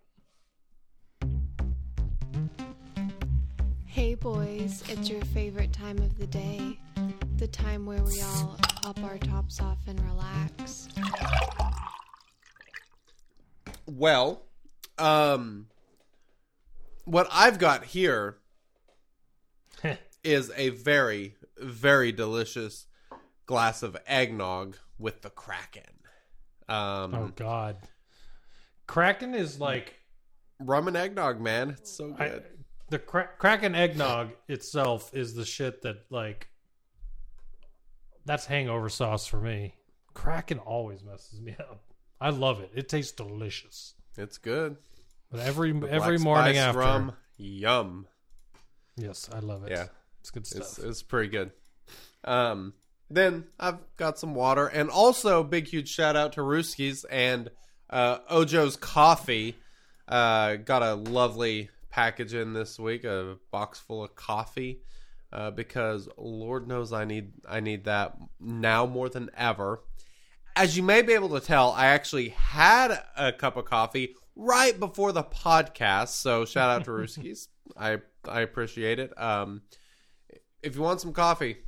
Hey boys, it's your favorite time of the day. The time where we all pop our tops off and relax. Well, um, what I've got here is a very, very delicious glass of eggnog with the Kraken. Um, Oh God. Kraken is like rum and eggnog, man. It's so I, good. the cra- Kraken eggnog itself is the shit that like that's hangover sauce for me. Kraken always messes me up. I love it. It tastes delicious. It's good. But every The every morning after, rum, yum. yes, I love it. Yeah. it's good stuff. It's it's pretty good. Um, then I've got some water, and also big huge shout out to Rooskies and uh, Ojo's Coffee. Uh, got a lovely package in this week, a box full of coffee, uh, because Lord knows I need I need that now more than ever. As you may be able to tell, I actually had a cup of coffee right before the podcast, so shout out to Rooskies. I I appreciate it. Um, if you want some coffee,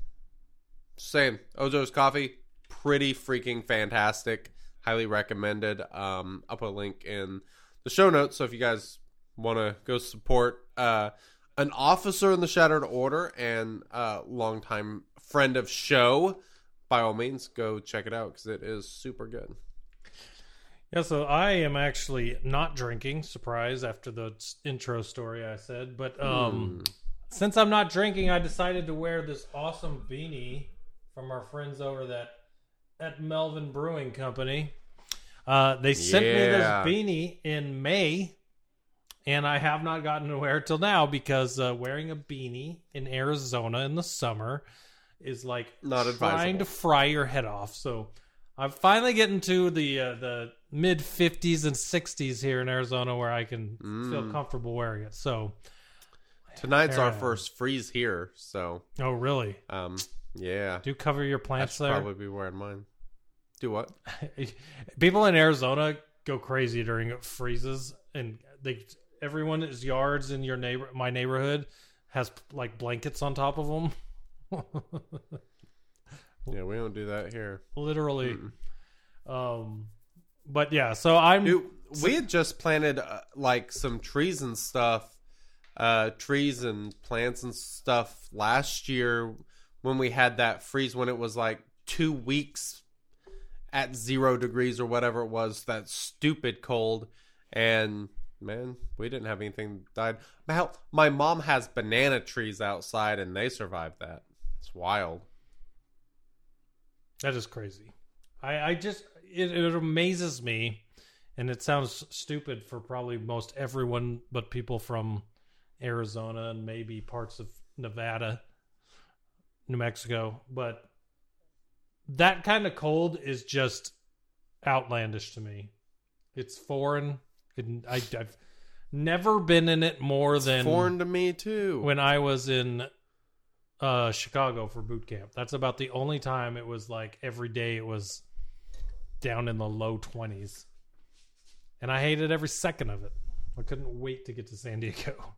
same Ojo's coffee, pretty freaking fantastic. Highly recommended. Um, I'll put a link in the show notes. So if you guys want to go support uh, an officer in the Shattered Order and uh, longtime friend of show, by all means, go check it out because it is super good. Yeah, so I am actually not drinking. Surprise! After the intro story I said, but um, since I'm not drinking, I decided to wear this awesome beanie from our friends over that at Melvin Brewing Company. Uh, they sent me this beanie in May, and I have not gotten to wear it till now because uh, wearing a beanie in Arizona in the summer is like Not trying advisable. to fry your head off. So I'm finally getting to the uh, the mid 50s and 60s here in Arizona where I can Mm. feel comfortable wearing it. So, Tonight's our first freeze here, so oh really? um, yeah, Do cover your plants there? probably be wearing mine. Do what? People in Arizona go crazy during freezes, and they everyone is yards in your neighbor my neighborhood has like blankets on top of them. Yeah, we don't do that here. Literally. Um, but yeah, so I'm Dude, we had just planted uh, like some trees and stuff, uh, trees and plants and stuff last year when we had that freeze when it was like two weeks at zero degrees or whatever it was, that stupid cold. And man, we didn't have anything died. Hell, my mom has banana trees outside and they survived that. It's wild. That is crazy. I, I just it, it amazes me, and it sounds stupid for probably most everyone, but people from Arizona and maybe parts of Nevada, New Mexico. But that kind of cold is just outlandish to me. It's foreign. And I, I've never been in it more than Foreign to me too. when I was in uh Chicago for boot camp. That's about the only time it was like every day it was down in the low 20s. And I hated every second of it. I couldn't wait to get to San Diego.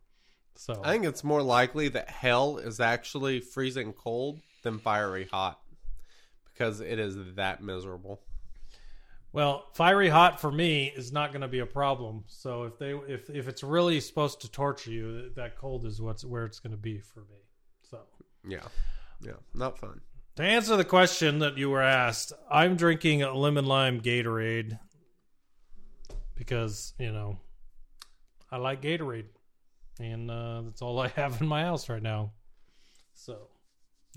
So I think it's more likely that hell is actually freezing cold than fiery hot because it is that miserable. well, fiery hot for me is not going to be a problem. So if they if if it's really supposed to torture you, that cold is what's where it's going to be for me. So Yeah. Yeah. Not fun. To answer the question that you were asked, I'm drinking a lemon lime Gatorade because, you know, I like Gatorade. And uh, that's all I have in my house right now. So,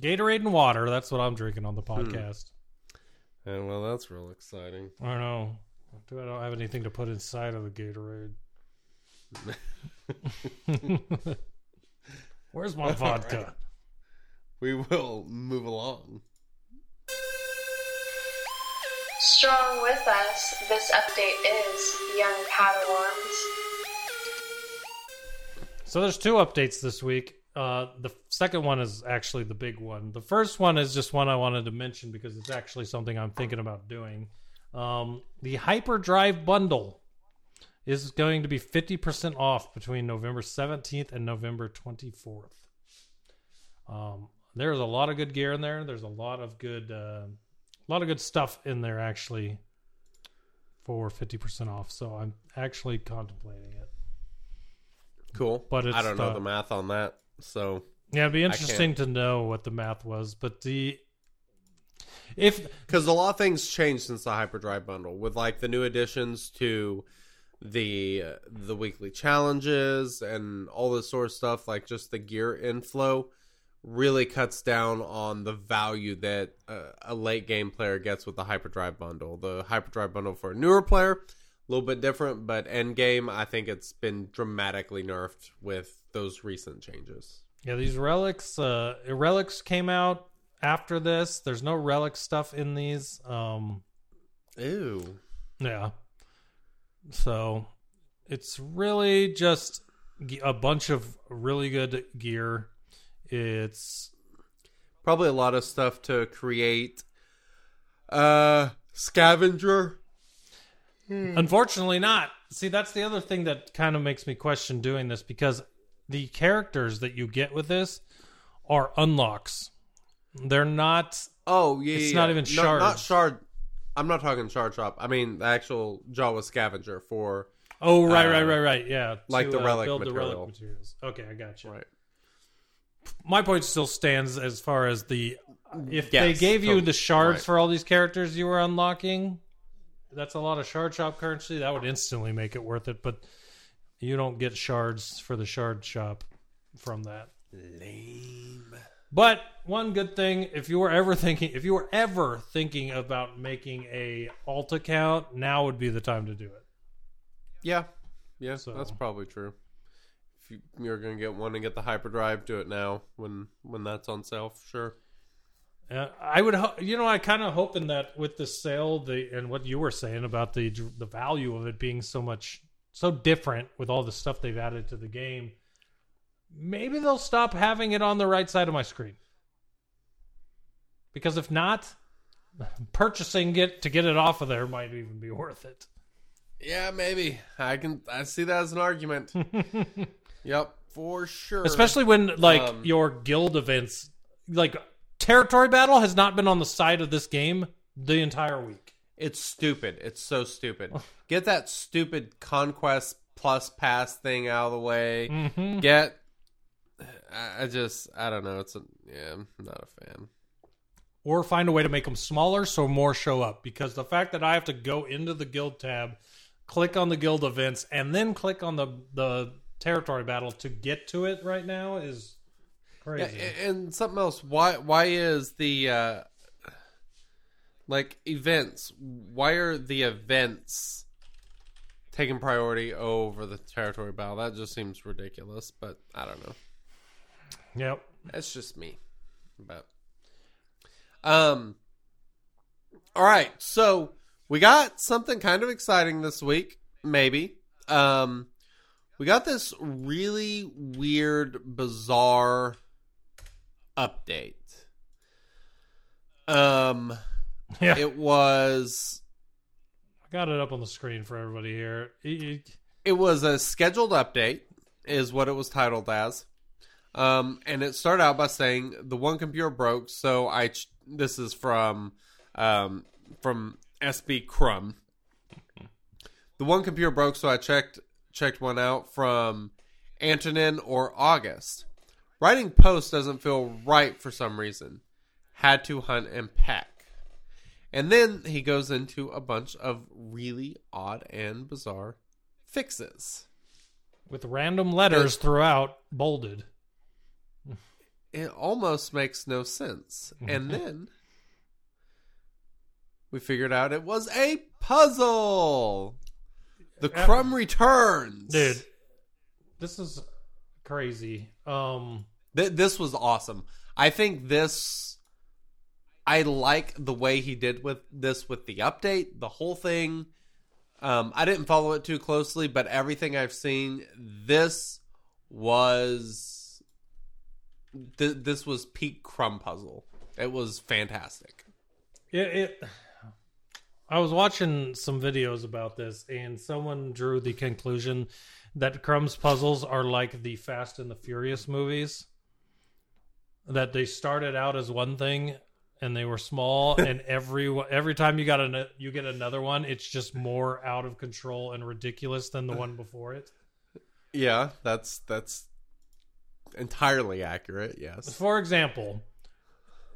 Gatorade and water, that's what I'm drinking on the podcast. And well, that's real exciting. I don't know. Do I don't have anything to put inside of the Gatorade? Where's my vodka? We will move along. Strong with us, this update is Young Padawans. So there's two updates this week. Uh, the second one is actually the big one. The first one is just one I wanted to mention because it's actually something I'm thinking about doing. Um, the Hyperdrive bundle is going to be 50% off between November 17th and November 24th. Um, there's a lot of good gear in there. There's a lot of good, uh, a lot of good stuff in there actually for 50% off. So I'm actually contemplating it. Cool. But it's I don't know the- the math on that. So Yeah, it'd be interesting to know what the math was, but the if because a lot of things changed since the hyperdrive bundle with like the new additions to the uh, the weekly challenges and all this sort of stuff like just the gear inflow really cuts down on the value that uh, a late game player gets with the hyperdrive bundle. The hyperdrive bundle for a newer player, a little bit different, but end game, I think it's been dramatically nerfed with those recent changes. Yeah, these relics, uh, relics came out after this. There's no relic stuff in these. Um, Ew. yeah, so it's really just a bunch of really good gear. It's Probably a lot of stuff to create. Uh, scavenger. Unfortunately, not. See, that's the other thing that kind of makes me question doing this because the characters that you get with this are unlocks. They're not. Oh yeah, It's yeah, not even yeah. No, not shard. I'm not talking shard shop. I mean the actual Jawa scavenger for Oh, right, Uh, right, right, right. Yeah, like the relic build material. the relic materials. Okay, I got you. right. My point still stands as far as the if they Yes, gave you the shards Right. for all these characters you were unlocking. That's a lot of shard shop currency. That would instantly make it worth it, but you don't get shards for the shard shop from that. Lame. But one good thing, if you were ever thinking, if you were ever thinking about making a alt account, now would be the time to do it. Yeah, yeah, So- that's probably true. If you, you're gonna get one and get the hyperdrive, do it now when when that's on sale. Sure. Uh, I would, ho- you know, I kind of hoping that with the sale, the and what you were saying about the the value of it being so much so different with all the stuff they've added to the game, maybe they'll stop having it on the right side of my screen. Because if not, purchasing it to get it off of there might even be worth it. Yeah, maybe I can. I see that as an argument. yep, for sure. especially when like Um, your guild events like territory battle has not been on the side of this game the entire week It's stupid. It's so stupid. Get that stupid conquest plus pass thing out of the way. mm-hmm. Get. I just. I don't know. It's a. Yeah, I'm not a fan. or find a way to make them smaller so more show up because the fact that i have to go into the guild tab click on the guild events and then click on the the territory battle to get to it right now is crazy a- and something else. Why? Why is the uh, like events? Why are the events taking priority over the territory battle? That just seems ridiculous. But I don't know. yep That's just me. But um all right. So, we got something kind of exciting this week, maybe. Um we got this really weird bizarre update. Um yeah. it was i got it up on the screen for everybody here. It- it- it was a scheduled update is what it was titled as. Um, and it started out by saying the one computer broke so i ch- this is from um, from sb crumb. The one computer broke so i checked checked one out from antonin or august writing post doesn't feel right for some reason had to hunt and pack and then he goes into a bunch of really odd and bizarre fixes. with random letters throughout bolded It almost makes no sense. And then we figured out it was a puzzle. The crumb returns. dude this is crazy um Th- this was awesome. I think this I like the way he did with this with the update, the whole thing. Um, I didn't follow it too closely, but everything I've seen, this was th- this was peak crumb puzzle. It was fantastic. It, it I was watching some videos about this and someone drew the conclusion that Crumb's puzzles are like the Fast and the Furious movies. That they started out as one thing and they were small and every every time you got a you get another one it's just more out of control and ridiculous than the one before it. Yeah, that's that's entirely accurate. Yes. For example,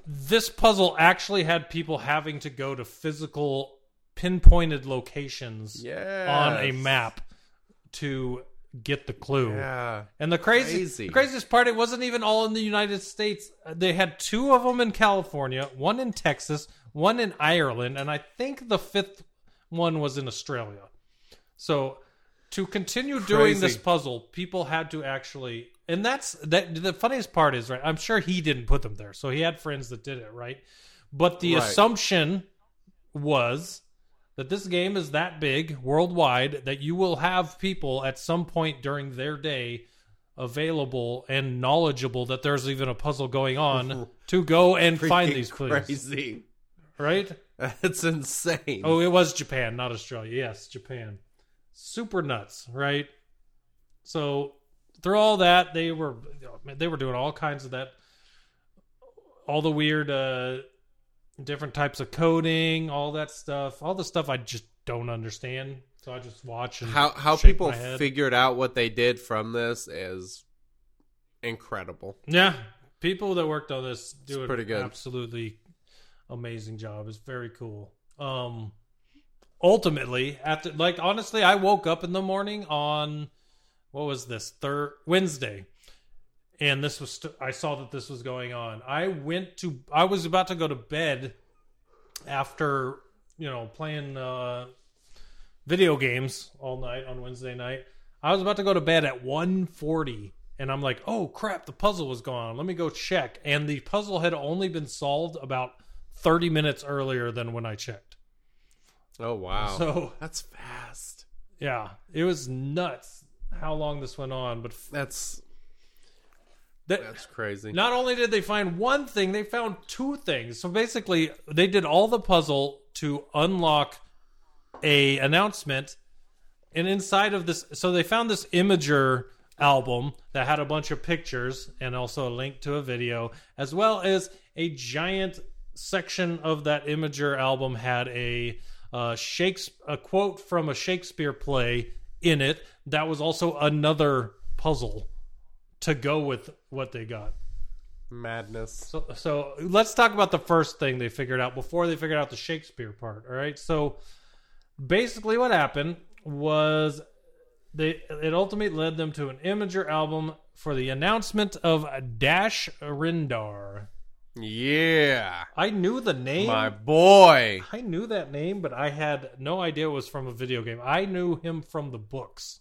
this puzzle actually had people having to go to physical pinpointed locations Yes. on a map to get the clue. Yeah. And the crazy, Crazy. the craziest part, it wasn't even all in the United States. They had two of them in California, one in Texas, one in Ireland, and I think the fifth one was in Australia. So to continue doing this puzzle, people had to actually, and that's that. The funniest part is right. I'm sure he didn't put them there, so he had friends that did it, right? But the Right. assumption was that this game is that big worldwide that you will have people at some point during their day available and knowledgeable that there's even a puzzle going on to go and find these clues. Crazy. Right? That's insane. Oh, it was Japan, not Australia. Yes, Japan. Super nuts, right? So through all that, they were they were doing all kinds of that, all the weird, uh, different types of coding, all that stuff, all the stuff I just don't understand. So I just watch and how how people figured out what they did from this is incredible. Yeah, people that worked on this do pretty an good. absolutely amazing job. It's very cool. Um, ultimately, after like honestly, I woke up in the morning on what was this third Wednesday, and this was st- I saw that this was going on. I went to I was about to go to bed after you know playing uh, video games all night on Wednesday night. I was about to go to bed at 1:40 and I'm like, "Oh crap, the puzzle was gone. Let me go check." And the puzzle had only been solved about 30 minutes earlier than when I checked. Oh wow. So- that's fast. Yeah, it was nuts how long this went on, but f- That's that that's crazy. Not only did they find one thing, they found two things. So basically, they did all the puzzle to unlock a announcement, and inside of this, so they found this Imgur album that had a bunch of pictures and also a link to a video, as well as a giant section of that Imgur album had a uh, Shakespeare, a quote from a Shakespeare play in it. That was also another puzzle to go with what they got. Madness. So, so let's talk about the first thing they figured out before they figured out the Shakespeare part. All right. So basically, what happened was they it ultimately led them to an Imgur album for the announcement of Dash Rendar. Yeah. I knew the name. My boy. I knew that name, but I had no idea it was from a video game. I knew him from the books.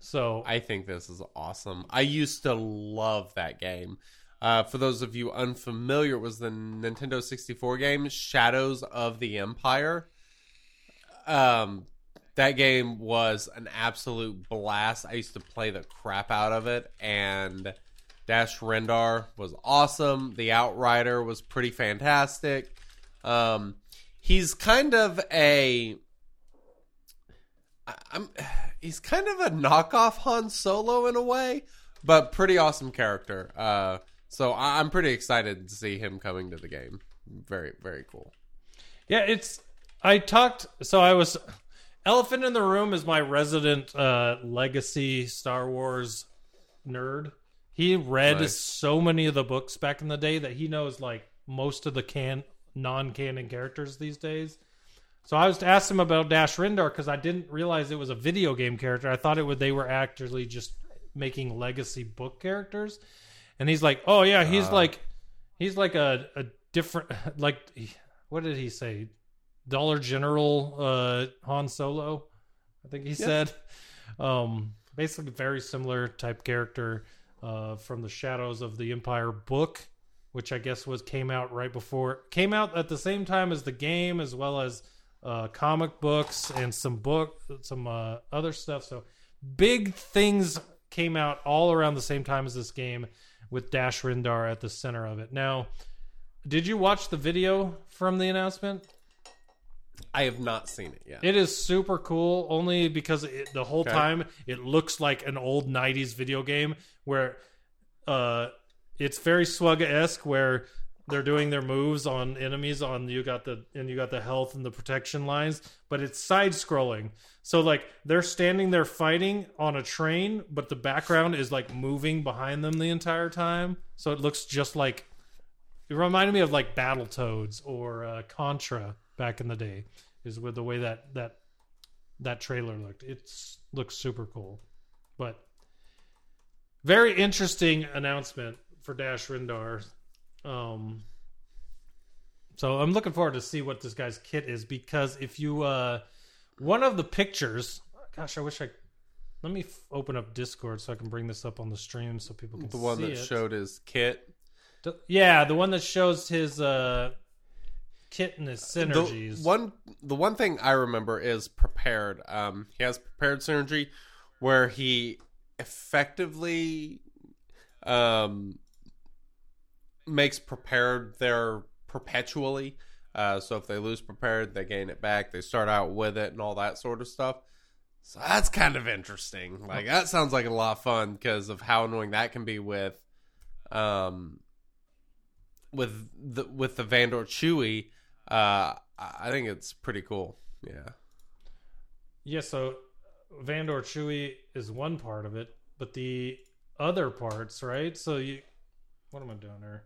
So I think this is awesome. I used to love that game. Uh, for those of you unfamiliar, it was the Nintendo 64 game Shadows of the Empire. Um, that game was an absolute blast. I used to play the crap out of it, and Dash Rendar was awesome. The Outrider was pretty fantastic. Um, he's kind of a I'm he's kind of a knockoff Han Solo in a way, but pretty awesome character. Uh, so I'm pretty excited to see him coming to the game. Very very cool. Yeah, it's. I talked. So I was. Elephant in the Room is my resident uh, legacy Star Wars nerd. He read Nice. so many of the books back in the day that he knows like most of the can non-canon characters these days. So I was to ask him about Dash Rendar because I didn't realize it was a video game character. I thought it would they were actually just making legacy book characters. And he's like, "Oh yeah, he's like he's like a, a different like what did he say? Dollar General uh Han Solo, I think he said. Um basically very similar type character uh from the Shadows of the Empire book, which I guess was came out right before came out at the same time as the game as well as uh comic books and some book some uh other stuff. So big things came out all around the same time as this game with Dash Rendar at the center of it. Now, did you watch the video from the announcement? I have not seen it yet. It is super cool, only because it, the whole Okay. time it looks like an old '90s video game where uh, it's very Swugga esque, where they're doing their moves on enemies. On you got the and you got the health and the protection lines, but it's side scrolling. So like they're standing there fighting on a train, but the background is like moving behind them the entire time. So it looks just like it reminded me of like Battletoads or uh, Contra back in the day, is with the way that that that trailer looked. It looks super cool, but very interesting announcement for Dash Rendar. Um, so I'm looking forward to see what this guy's kit is because if you uh, one of the pictures, gosh, I wish I. Let me f- open up Discord so I can bring this up on the stream so people can The one that it. showed his kit. D- Yeah, the one that shows his uh, kit and his synergies. The one the one thing I remember is prepared. Um, he has prepared synergy where he effectively um, makes prepared there perpetually. Uh, so if they lose prepared, they gain it back. They start out with it and all that sort of stuff. So that's kind of interesting. Like that sounds like a lot of fun because of how annoying that can be with, um, with the with the Vandor Chewy. Uh, I think it's pretty cool. Yeah. Yeah, so Vandor Chewy is one part of it, but the other parts, right? So you, what am I doing here?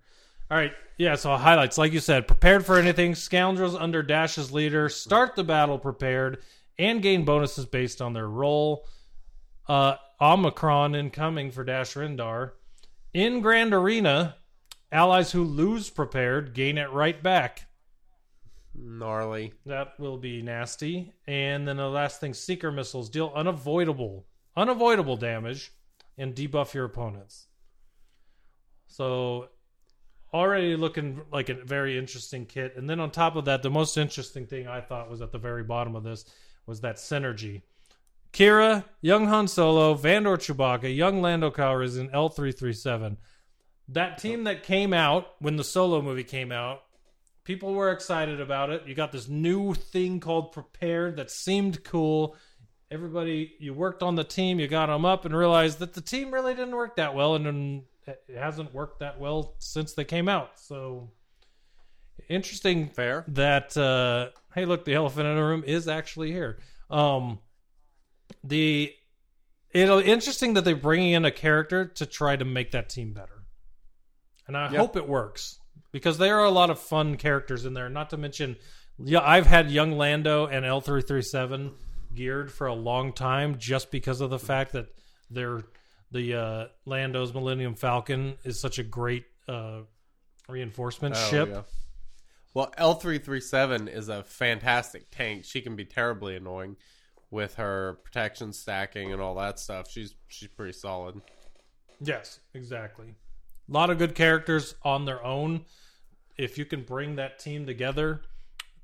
All right, yeah. So highlights, like you said, prepared for anything. Scoundrels under Dash's leader start the battle prepared and gain bonuses based on their role. Uh, Omicron incoming for Dash Rendar. In Grand Arena, allies who lose prepared gain it right back. Gnarly. That will be nasty. And then the last thing, seeker missiles deal unavoidable, unavoidable damage and debuff your opponents. So already looking like a very interesting kit. And then on top of that, the most interesting thing I thought was at the very bottom of this was that synergy. Qi'ra, Young Han Solo, Vandor Chewbacca, Young Lando Calrissian, L337. That team that came out when the solo movie came out, people were excited about it. You got this new thing called Prepared that seemed cool. Everybody, you worked on the team, you got them up, and realized that the team really didn't work that well, and then it hasn't worked that well since they came out. So interesting Fair. that uh hey look the elephant in the room is actually here um the it'll interesting that they're bringing in a character to try to make that team better and i Yeah. hope it works because there are a lot of fun characters in there not to mention yeah i've had young lando and l337 geared for a long time just because of the fact that they're the uh lando's millennium falcon is such a great uh reinforcement Oh, ship yeah. Well, L three three seven is a fantastic tank. She can be terribly annoying with her protection stacking and all that stuff. She's she's pretty solid. Yes, exactly. A lot of good characters on their own. If you can bring that team together,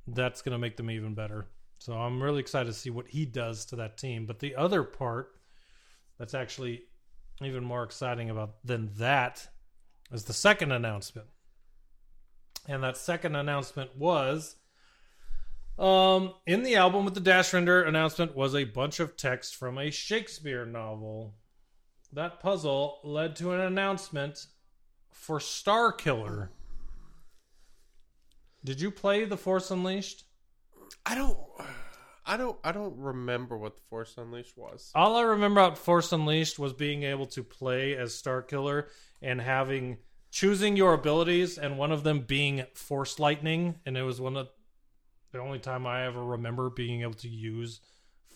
that's going to make them even better. So I'm really excited to see what he does to that team. But the other part that's actually even more exciting about than that is the second announcement. And that second announcement was um in the album with the Dash Rendar announcement was a bunch of text from a Shakespeare novel that puzzle led to an announcement for Star Killer. Did you play The Force Unleashed? I don't, I don't, I don't remember what the Force Unleashed was. All I remember about Force Unleashed was being able to play as Star Killer and having choosing your abilities and one of them being Force Lightning and it was one of the only time I ever remember being able to use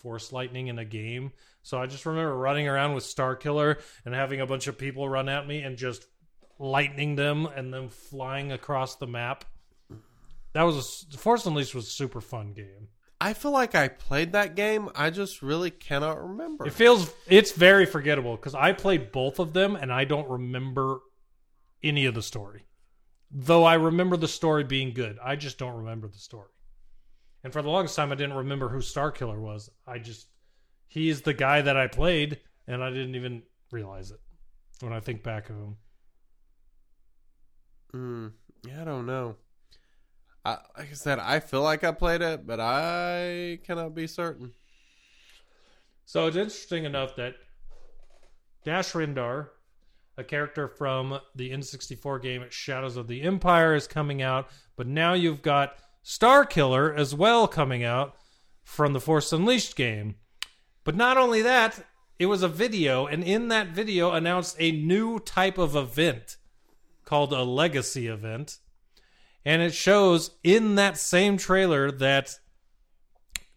Force Lightning in a game. So I just remember running around with Star Killer and having a bunch of people run at me and just lightning them and then flying across the map. That was a, Force Unleashed was a super fun game. I feel like I played that game. I just really cannot remember. It feels it's very forgettable because I played both of them and I don't remember any of the story. Though I remember the story being good, I just don't remember the story. And for the longest time, I didn't remember who Star Killer was. I just he's the guy that I played, and I didn't even realize it when I think back of him. Mm, yeah, I don't know. I, like I said, I feel like I played it, but I cannot be certain. So it's interesting enough that Dash Rendar, a character from the N64 game Shadows of the Empire, is coming out, but now you've got Star Killer as well coming out from the Force Unleashed game. But not only that, it was a video, and in that video announced a new type of event called a legacy event. And it shows in that same trailer that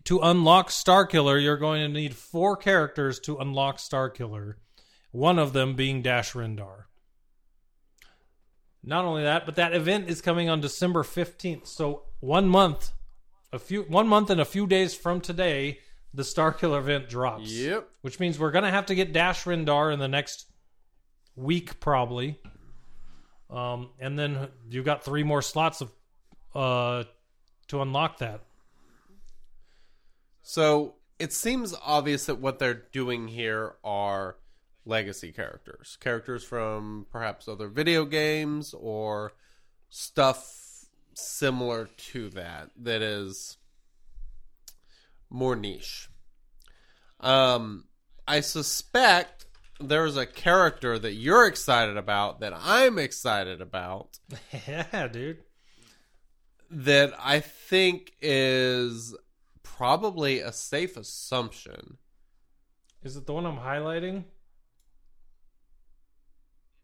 To unlock Starkiller, you're going to need four characters to unlock Starkiller. One of them being Dash Rendar. Not only that, but that event is coming on December 15th. So one month, a few one month and a few days from today, the Starkiller event drops. Yep. Which means we're gonna have to get Dash Rendar in the next week probably. Um, and then you've got three more slots of uh to unlock that. So it seems obvious that what they're doing here are legacy characters, characters from perhaps other video games or stuff similar to that that is more niche. Um, I suspect there's a character that you're excited about that I'm excited about yeah, dude. that I think is probably a safe assumption. Is it the one I'm highlighting?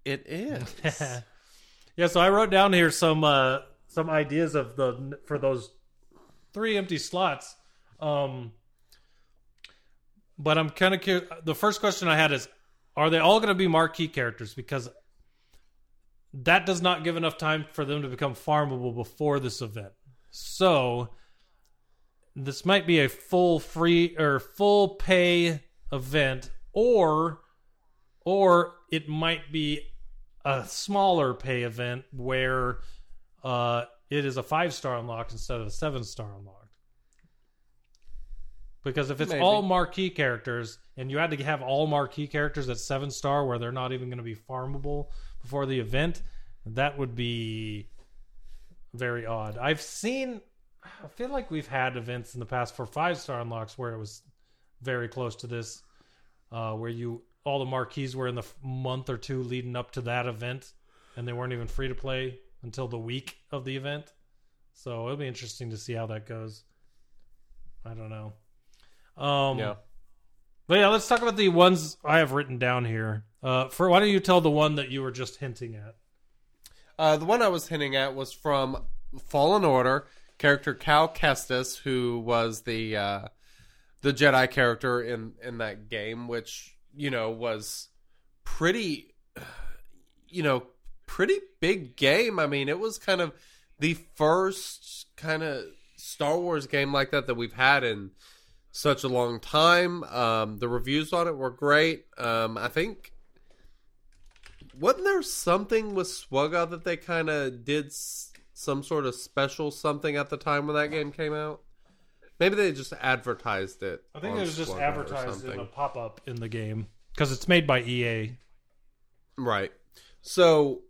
It is. yeah, so I wrote down here some uh some ideas of the for those three empty slots. Um but I'm kind of curious. The first question I had is are they all going to be marquee characters because that does not give enough time for them to become farmable before this event. So this might be a full free or full pay event or or it might be a smaller pay event where uh, it is a five star unlock instead of a seven star unlocked. Because if it's Maybe. all marquee characters and you had to have all marquee characters at seven star where they're not even going to be farmable before the event, that would be very odd. I've seen, I feel like we've had events in the past for five star unlocks where it was very close to this, uh, where you all the marquees were in the f- month or two leading up to that event, and they weren't even free to play until the week of the event. So it'll be interesting to see how that goes. I don't know. Um, yeah. But yeah, let's talk about the ones I have written down here. Uh, for why don't you tell the one that you were just hinting at? Uh, the one I was hinting at was from Fallen Order, character Cal Kestis, who was the uh, the Jedi character in in that game, which you know was pretty, you know, pretty big game. I mean, it was kind of the first kind of Star Wars game like that that we've had in such a long time. Um, the reviews on it were great. Um, I think wasn't there something with SWGOH that they kind of did s- some sort of special something at the time when that game came out? Maybe they just advertised it. I think it was just SWGOH advertised in a pop up in the game because it's made by EA. Right. So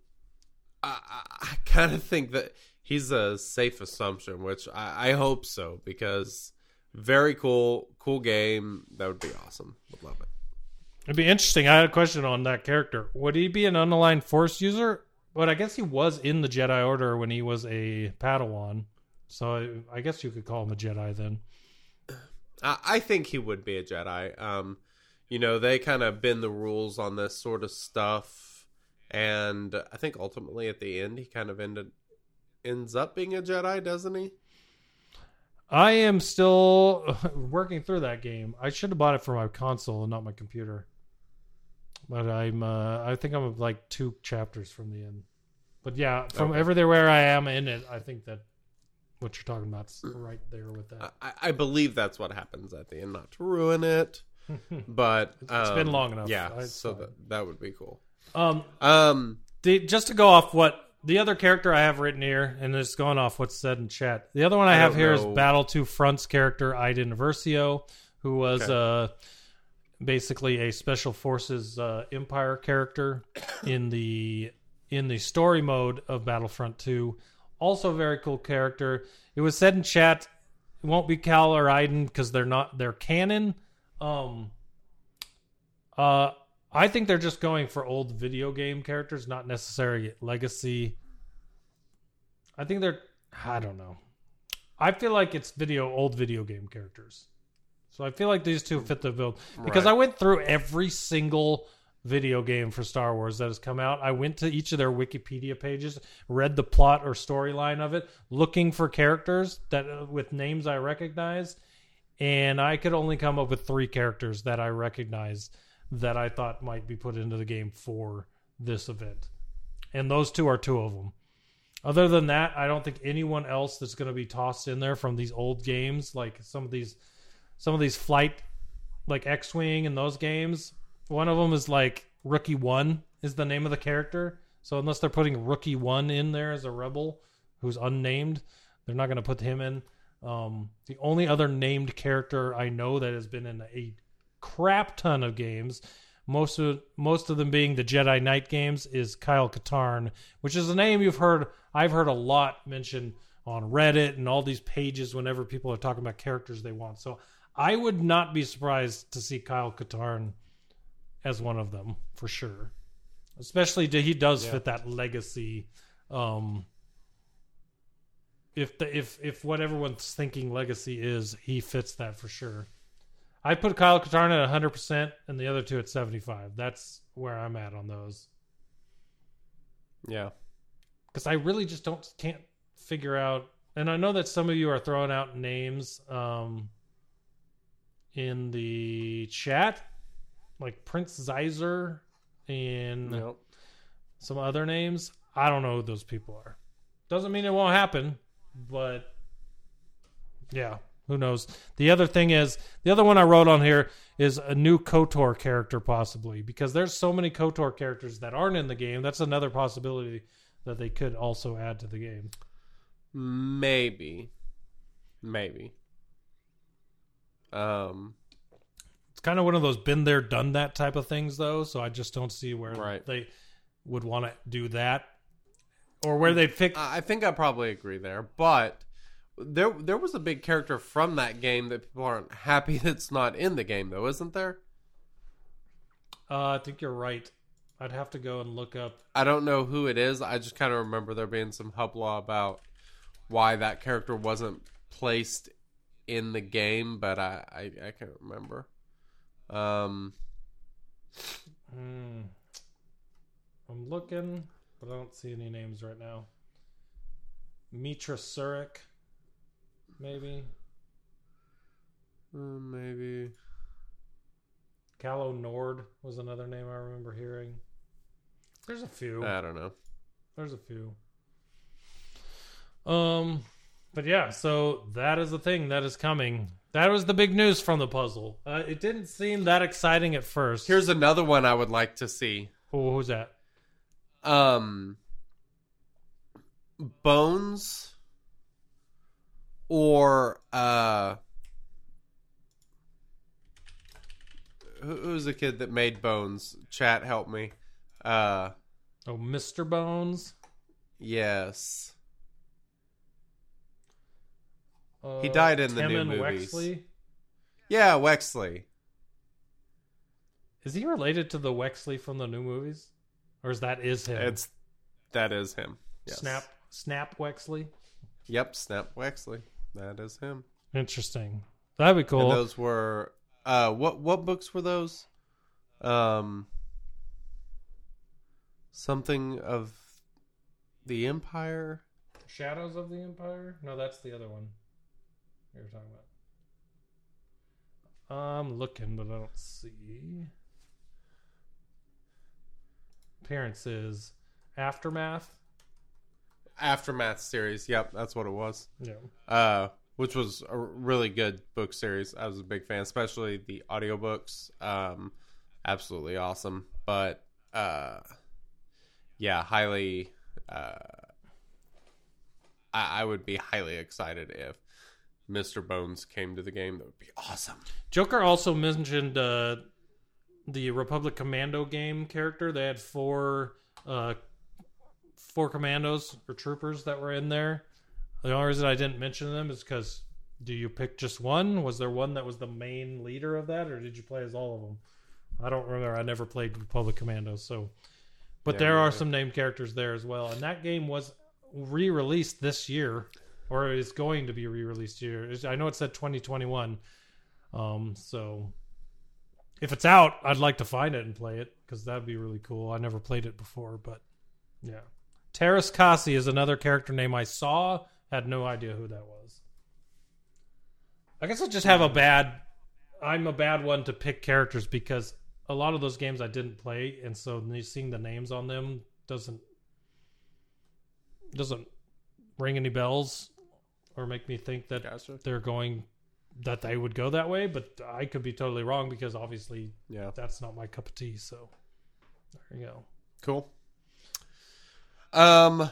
I, I, I kind of think that he's a safe assumption, which I, I hope so because very cool, cool game. That would be awesome. Would love it. It'd be interesting. I had a question on that character. Would he be an unaligned Force user? But I guess he was in the Jedi Order when he was a Padawan. So I, I guess you could call him a Jedi then. I, I think he would be a Jedi. Um, you know, they kind of bend the rules on this sort of stuff, and I think ultimately at the end he kind of ended ends up being a Jedi, doesn't he? I am still working through that game. I should have bought it for my console and not my computer. But I'm uh I think I'm like two chapters from the end. But yeah, from Okay. everywhere I am in it, I think that what you're talking about's right there with that. I, I believe that's what happens at the end. Not to ruin it, but It's been um, long enough. Yeah, so that that would be cool. Um Um, the, just to go off what the other character I have written here, and it's going off what's said in chat. The other one I, I have here is. Battle Two Fronts character Iden Versio, who was Okay. uh, basically a Special Forces uh, Empire character in the in the story mode of Battlefront Two. Also, a very cool character. It was said in chat. It won't be Cal or Iden because they're not they're canon. Um, uh, I think they're just going for old video game characters, not necessarily legacy. I think they're I don't know. I feel like it's video old video game characters. So I feel like these two fit the bill because Right. I went through every single video game for Star Wars that has come out. I went to each of their Wikipedia pages, read the plot or storyline of it, looking for characters that uh, with names I recognize, and I could only come up with three characters that I recognize that I thought might be put into the game for this event, and those two are two of them. Other than that, I don't think anyone else that's going to be tossed in there from these old games, like some of these, some of these flight, like X-wing and those games. One of them is like Rookie One is the name of the character. So unless they're putting Rookie One in there as a rebel who's unnamed, they're not going to put him in. Um, the only other named character I know that has been in a crap ton of games, most of most of them being the Jedi Knight games, is Kyle Katarn, which is a name you've heard. I've heard a lot mentioned on Reddit and all these pages whenever people are talking about characters they want. So I would not be surprised to see Kyle Katarn as one of them for sure. Especially he does fit that legacy. Um, if the if if what everyone's thinking legacy is, he fits that for sure. I put Kyle Katarn at 100 percent and the other two at 75. That's where I'm at on those Yeah. because I really just don't can't figure out. And I know that some of you are throwing out names um, in the chat, like Prince Xizor and Nope. some other names. I don't know who those people are. Doesn't mean it won't happen, but yeah, who knows? The other thing is the other one I wrote on here is a new KOTOR character possibly because there's so many KOTOR characters that aren't in the game. That's another possibility that they could also add to the game. Maybe. Maybe. Um It's kind of one of those been there, done that type of things, though. So I just don't see where Right. they would want to do that, or where they'd fix. I I think I probably agree there, but there there was a big character from that game that people aren't happy that's not in the game though, isn't there? Uh, I think you're right. I'd have to go and look up. I don't know who it is. I just kind of remember there being some hoopla about why that character wasn't placed in the game, but I I, I can't remember. Um, Hmm. I'm looking, but I don't see any names right now. Meetra Surik, maybe. uh, maybe Callow Nord was another name I remember hearing. There's a few. I don't know. There's a few. Um, but yeah, so that is the thing that is coming. That was the big news from the puzzle. Uh, it didn't seem that exciting at first. Here's another one I would like to see. oh, who's that? Um, Bones or uh, who- who's the kid that made Bones? Chat, help me. Uh, Oh, Mr. Bones. yes. Uh, He died in the new movies. Wexley. Yeah, Wexley. Is he related to the Wexley from the new movies, or is that is him? It's that is him. Yes. Snap Snap Wexley. Yep, Snap Wexley. That is him. Interesting. That'd be cool. And those were uh what what books were those? Um something of the Empire? Shadows of the Empire? No, that's the other one you were talking about. I'm looking, but I don't see. Appearances. Aftermath? Aftermath series. Yep, that's what it was. Yeah. Uh which was a really good book series. I was a big fan, especially the audiobooks. Um absolutely awesome. But uh yeah, highly uh I, I would be highly excited if Mr. Bones came to the game. That would be awesome. Joker also mentioned uh, the Republic Commando game character. They had four uh, four commandos or troopers that were in there. The only reason I didn't mention them is because do you pick just one? Was there one that was the main leader of that, or did you play as all of them? I don't remember. I never played Republic Commandos, so. But Yeah, there are neither. some named characters there as well, and that game was re-released this year, or is going to be re-released here. I know it said 2021. Um, so if it's out, I'd like to find it and play it because that'd be really cool. I never played it before, but yeah. Teras Kasi is another character name I saw. Had no idea who that was. I guess I just have a bad. I'm a bad one to pick characters because a lot of those games I didn't play, and so seeing the names on them doesn't doesn't ring any bells or make me think that Gotcha. they're going that they would go that way. But I could be totally wrong because obviously Yeah. that's not my cup of tea. So there you go. Cool. Um, well,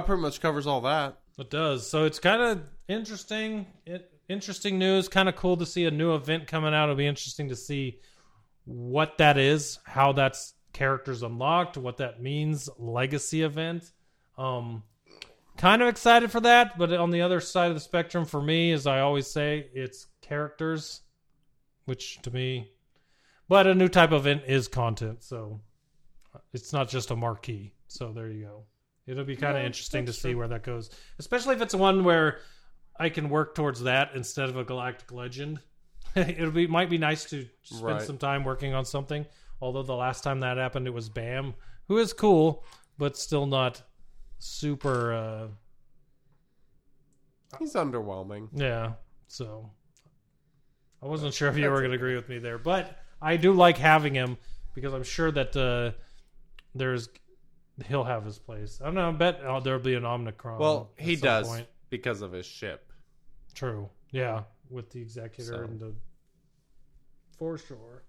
that pretty much covers all that. It does. So it's kind of interesting. It, interesting news. Kind of cool to see a new event coming out. It'll be interesting to see what that is, how that's characters unlocked, what that means. Legacy event. Um, kind of excited for that, but on the other side of the spectrum, for me, as I always say, it's characters, which to me, but a new type of event is content. So it's not just a marquee. So there you go. It'll be kind of Yeah, interesting to that's see true. where that goes, especially if it's one where I can work towards that instead of a galactic legend. It'll be might be nice to spend Right. some time working on something. Although the last time that happened, it was Bam, who is cool, but still not super. uh He's underwhelming. Yeah, so I wasn't sure if you were going to agree with me there, but I do like having him because I'm sure that uh there's he'll have his place. I don't know. I bet uh, there'll be an Omnicron. Well, he does point. because of his ship. True. Yeah, with the executor So. and the for sure.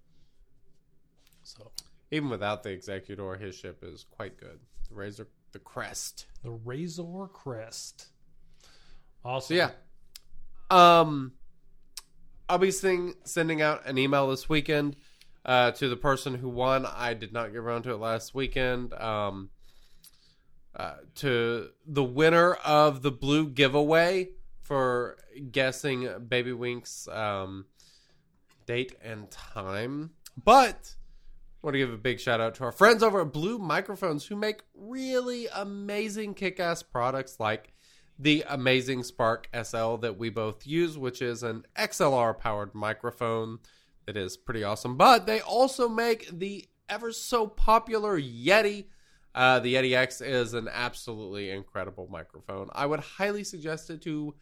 So Even without the executor, his ship is quite good. The Razor, the Crest. the Razor Crest. Also, So yeah. Um I'll be sing, sending out an email this weekend uh, to the person who won. I did not get around to it last weekend. Um, uh, to the winner of the blue giveaway for guessing Baby Wink's um, date and time. But I want to give a big shout out to our friends over at Blue Microphones who make really amazing kick ass products like the amazing Spark SL that we both use, which is an XLR powered microphone that is pretty awesome. But they also make the ever so popular Yeti. Uh, the Yeti X is an absolutely incredible microphone. I would highly suggest it to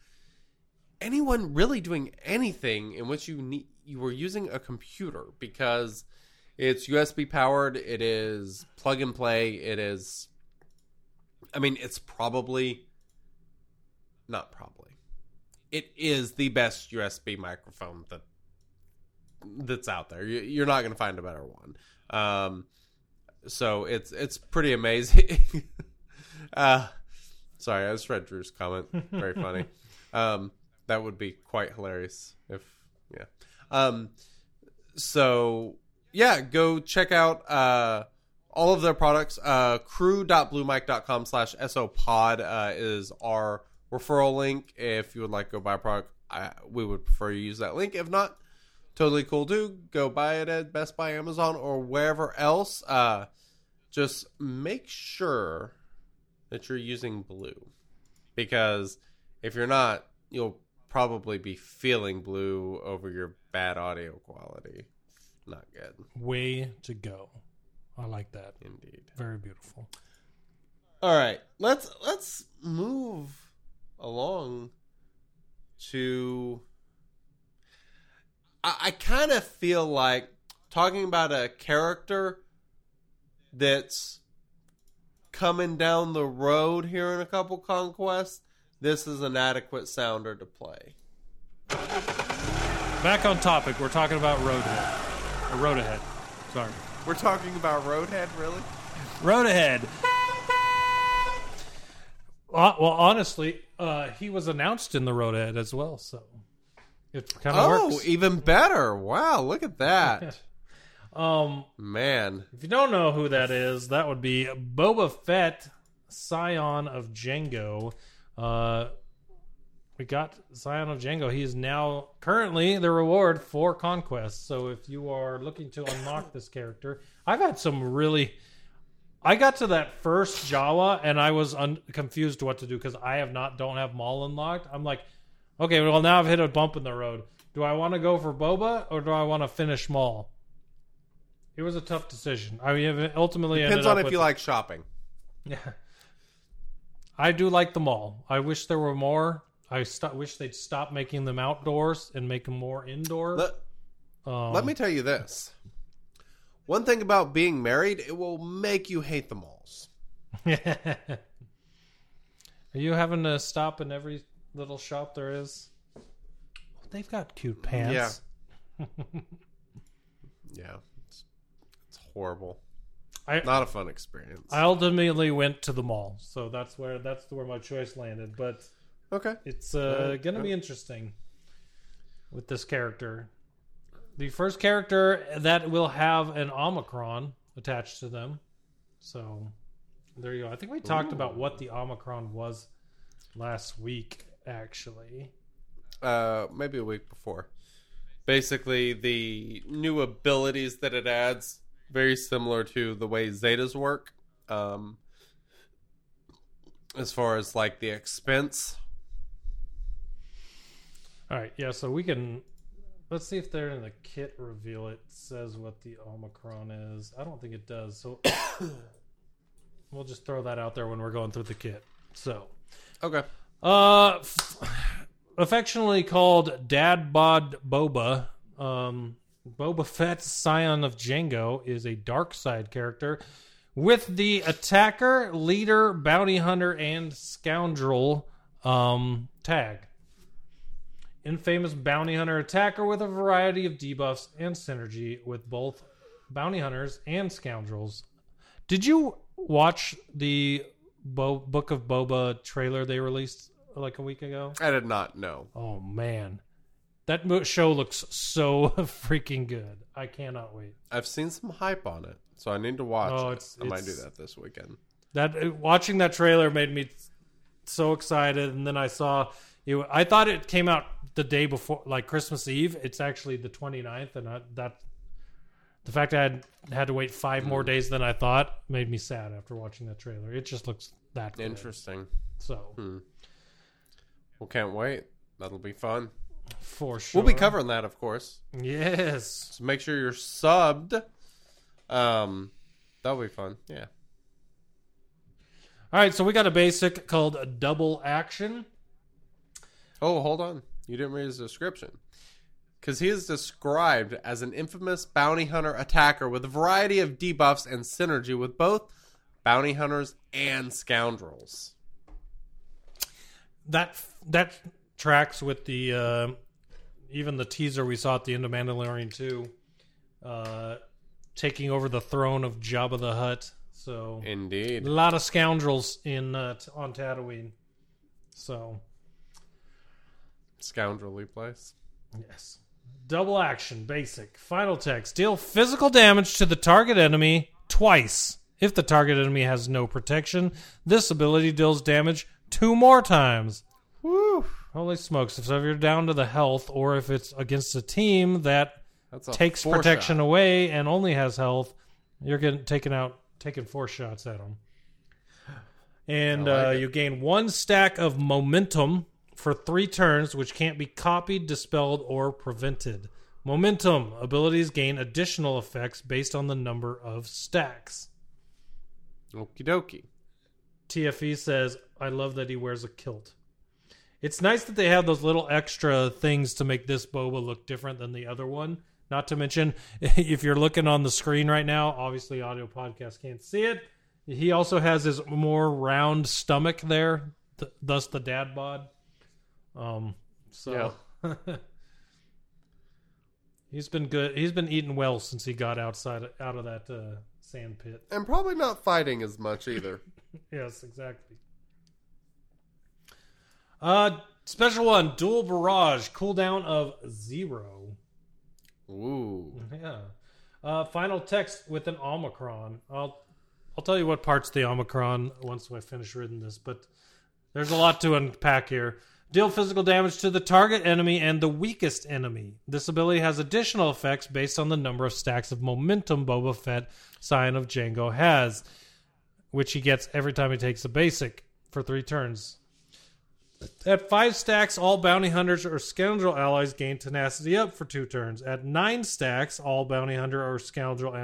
anyone really doing anything in which you need you were using a computer because it's USB powered, it is plug and play, it is I mean, it's probably not probably. It is the best USB microphone that that's out there. You- You're not going to find a better one. Um, so it's it's pretty amazing. uh, sorry, I just read Drew's comment. Very funny. Um, that would be quite hilarious if yeah. Um, so yeah, go check out uh all of their products. Uh, crew.bluemic.com slash sopod uh, is our referral link. If you would like to go buy a product, I, we would prefer you use that link. If not, totally cool too. Go buy it at Best Buy, Amazon, or wherever else. Uh, just make sure that you're using blue because if you're not, you'll probably be feeling blue over your bad audio quality. Not good, way to go. I like that. indeed. Very beautiful. All right, let's let's move along to. I, I kind of feel like talking about a character that's coming down the road here in a couple conquests. This is an adequate sounder to play. Back on topic. We're talking about Roadhead. Or Road Ahead. Sorry. We're talking about Roadhead, really? Road Ahead. Uh, well, honestly, uh, he was announced in the Road Ahead as well, so it kind of Oh, works. even better! Wow, look at that, Um, man. if you don't know who that is, that would be Boba Fett, scion of Jango. Uh, we got Scion of Jango. He is now currently the reward for conquest. So if you are looking to unlock this character, I've had some really. I got to that first Jawa and I was un- confused what to do because I have not don't have Maul unlocked. I'm like, okay, well now I've hit a bump in the road. Do I want to go for Boba or do I want to finish Maul? It was a tough decision. I mean, ultimately Depends on if you like shopping. yeah. I do like the mall. I wish there were more. I st- wish they'd stop making them outdoors and make them more indoor. Let, Um, let me tell you this. One thing about being married, it will make you hate the malls. Are you having to stop in every little shop there is? They've got cute pants. Yeah, it's, it's horrible. I Not a fun experience. I ultimately went to the mall, so that's where that's where my choice landed. But okay. it's uh, Alright, gonna be interesting with this character. The first character that will have an Omicron attached to them. So there you go. I think we talked about what the Omicron was last week, actually. uh, maybe a week before. Basically, the new abilities that it adds, very similar to the way Zetas work. Um, as far as like the expense, All right, yeah. So we can let's see if they're in the kit reveal. It says what the Omicron is. I don't think it does. So we'll just throw that out there when we're going through the kit. So, okay. Uh, f- affectionately called Dad Bod Boba, um, Boba Fett, scion of Jango, is a dark side character with the attacker, leader, bounty hunter, and scoundrel um, tag. Infamous bounty hunter attacker with a variety of debuffs and synergy with both bounty hunters and scoundrels. Did you watch the Bo- Book of Boba trailer they released like a week ago? I did not know. Oh man, that mo- show looks so freaking good. I cannot wait. I've seen some hype on it, so I need to watch. Oh, it. it's- I might do it's- that this weekend. That uh, watching that trailer made me so excited, and then I saw it. I thought it came out the day before, like Christmas Eve. It's actually the 29th, and I, that the fact I had had to wait five more days than I thought made me sad after watching that trailer. It just looks that good. Interesting. So Well, can't wait. That'll be fun. for sure, We'll be covering that, of course. Yes. So make sure you're subbed. Um, that'll be fun. Yeah. All right, so we got a basic called Double Action. Oh, hold on. You didn't read his description. Because he is described as an infamous bounty hunter attacker with a variety of debuffs and synergy with both bounty hunters and scoundrels. That that tracks with the uh, even the teaser we saw at the end of Mandalorian 2 uh, taking over the throne of Jabba the Hutt. So indeed, a lot of scoundrels in uh, t- on Tatooine. So Scoundrelly place. yes, double action, basic, final text: deal physical damage to the target enemy twice. If the target enemy has no protection, this ability deals damage two more times. Woo! Holy smokes! If you're down to the health, or if it's against a team that That's a takes protection shot. away and only has health, you're getting taken out, taking four shots at them. And like uh, you gain one stack of momentum for three turns, which can't be copied, dispelled, or prevented. Momentum abilities gain additional effects based on the number of stacks. Okie dokie. TFE says, I love that he wears a kilt. It's nice that they have those little extra things to make this boba look different than the other one. Not to mention, if you're looking on the screen right now, obviously audio podcast can't see it. He also has his more round stomach there, th- thus the dad bod. Um, so he's been good. He's been eating well since he got outside out of that uh, sand pit. And probably not fighting as much either. Yes, exactly. Uh, special one, dual barrage, cooldown of zero. Ooh. Yeah. Uh, final text with an omicron. I'll I'll tell you what parts the omicron once I finish reading this, but there's a lot to unpack here. Deal physical damage to the target enemy and the weakest enemy. This ability has additional effects based on the number of stacks of momentum Boba Fett, Scion of Jango, has, which he gets every time he takes a basic for three turns. At five stacks, all bounty hunters or scoundrel allies gain tenacity up for two turns. At nine stacks, all bounty hunter or scoundrel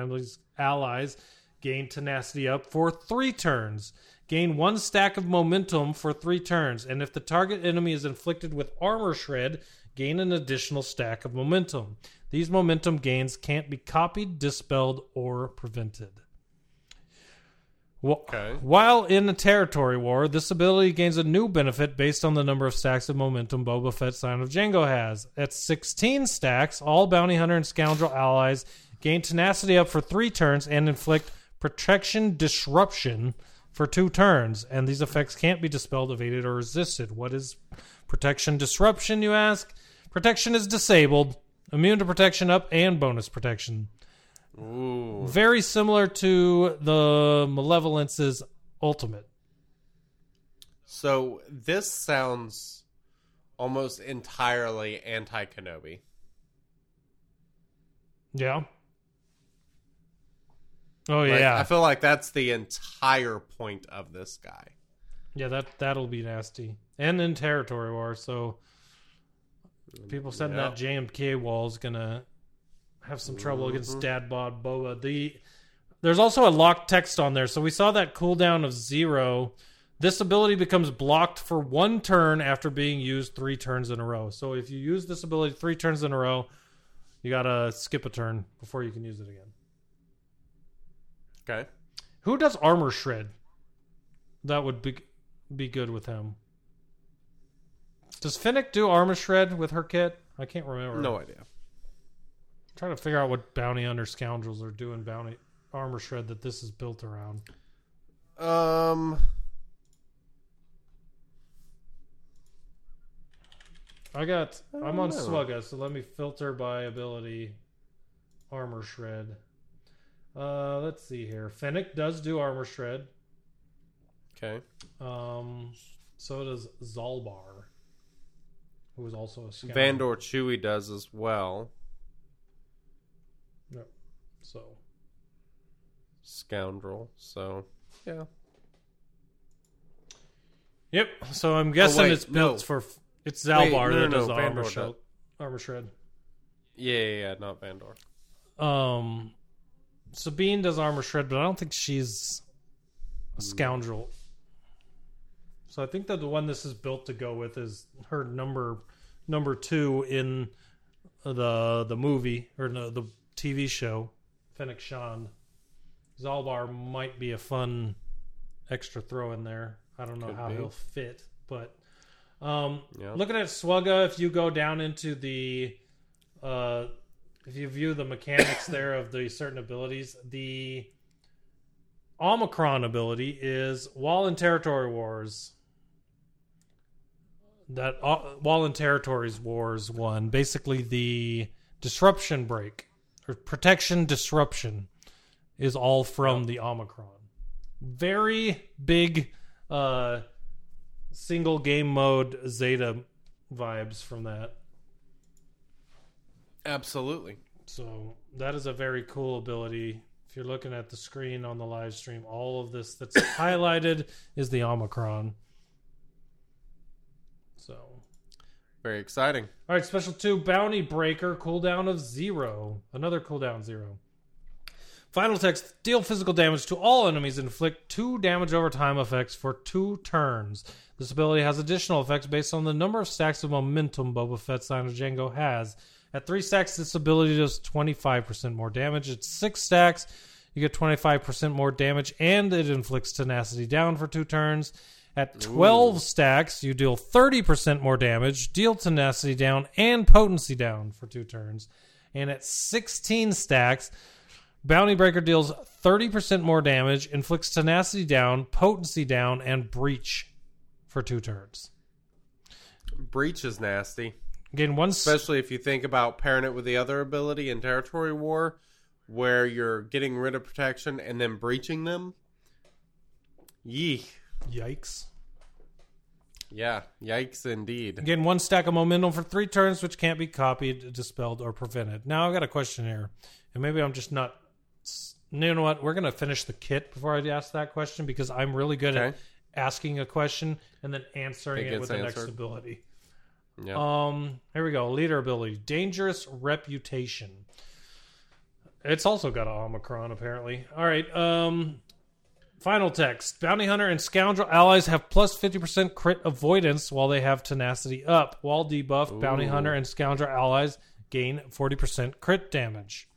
allies, gain tenacity up for three turns. Gain one stack of momentum for three turns, and if the target enemy is inflicted with armor shred, gain an additional stack of momentum. These momentum gains can't be copied, dispelled, or prevented. Okay. While in a territory war, this ability gains a new benefit based on the number of stacks of momentum Boba Fett Scion of Jango has. At 16 stacks, all bounty hunter and scoundrel allies gain tenacity up for three turns and inflict protection disruption for two turns. And these effects can't be dispelled, evaded, or resisted. What is protection disruption, you ask? Protection is disabled, immune to protection up, and bonus protection Ooh. very similar to the Malevolence's ultimate. So this sounds almost entirely anti Kenobi. Yeah. Oh Like, yeah, I feel like that's the entire point of this guy. yeah. That that'll be nasty, and in territory war. So people said Yeah. that JMK wall is gonna have some trouble against mm-hmm. Dad Bod Boba. The there's also a locked text on there, so we saw that cooldown of zero. This ability becomes blocked for one turn after being used three turns in a row. So if you use this ability three turns in a row, you gotta skip a turn before you can use it again. Okay. Who does armor shred? That would be be good with him. Does Fennec do armor shred with her kit? I can't remember. No idea. I'm trying to figure out what bounty under scoundrels are doing bounty armor shred that this is built around. Um. I got I'm on know. SWGOH, so let me filter by ability armor shred. Uh let's see here. Fennec does do armor shred. Okay. Um so does Zaalbar. Who is also a scoundrel. Vandor Chewy does as well. Yep. So Scoundrel. So yeah. Yep. So I'm guessing Oh, wait, it's built no. for it's Zaalbar Wait, no, that no, does no, the armor shred. Armor shred. Yeah, yeah, yeah, not Vandor. Um, Sabine does armor shred, but I don't think she's a scoundrel. So I think that the one this is built to go with is her number number two in the the movie or no, the TV show, Fennec Shand. Zaalbar might be a fun extra throw in there. I don't know Could how be. he'll fit, but um, Yeah. looking at SWGOH, if you go down into the uh, if you view the mechanics there of the certain abilities, the Omicron ability is while in territory wars. That uh, while in territories wars one, basically the disruption break protection disruption is all from the Omicron. Very big uh, single game mode Zeta vibes from that. Absolutely. So that is a very cool ability. If you're looking at the screen on the live stream, all of this that's highlighted is the Omicron. So, all Very exciting. All right, special two bounty breaker cooldown of zero. Another cooldown zero. Final text: deal physical damage to all enemies inflict two damage over time effects for two turns. This ability has additional effects based on the number of stacks of momentum Boba Fett Scion of Jango has. At three stacks, this ability does 25% more damage. At six stacks, you get 25% more damage, and it inflicts tenacity down for two turns. At 12 stacks, you deal 30% more damage, deal tenacity down, and potency down for two turns. And at 16 stacks, Bounty Breaker deals 30% more damage, inflicts tenacity down, potency down, and breach for two turns. Breach is nasty. Again, one Especially if you think about pairing it with the other ability in Territory War, where you're getting rid of protection and then breaching them. Yee. Yikes. Yeah. Yikes indeed. Again, one stack of momentum for three turns, which can't be copied, dispelled, or prevented. Now, I've got a question here, and maybe I'm just not. You know what? We're going to finish the kit before I ask that question because I'm really good at asking a question and then answering It it, with gets the next ability. Yeah. Um, here we go. Leader ability, dangerous reputation. It's also got an omicron apparently. All right. Um, Final text Bounty Hunter and Scoundrel allies have plus 50% crit avoidance while they have tenacity up. While debuffed, Bounty Hunter and Scoundrel allies gain 40% crit damage.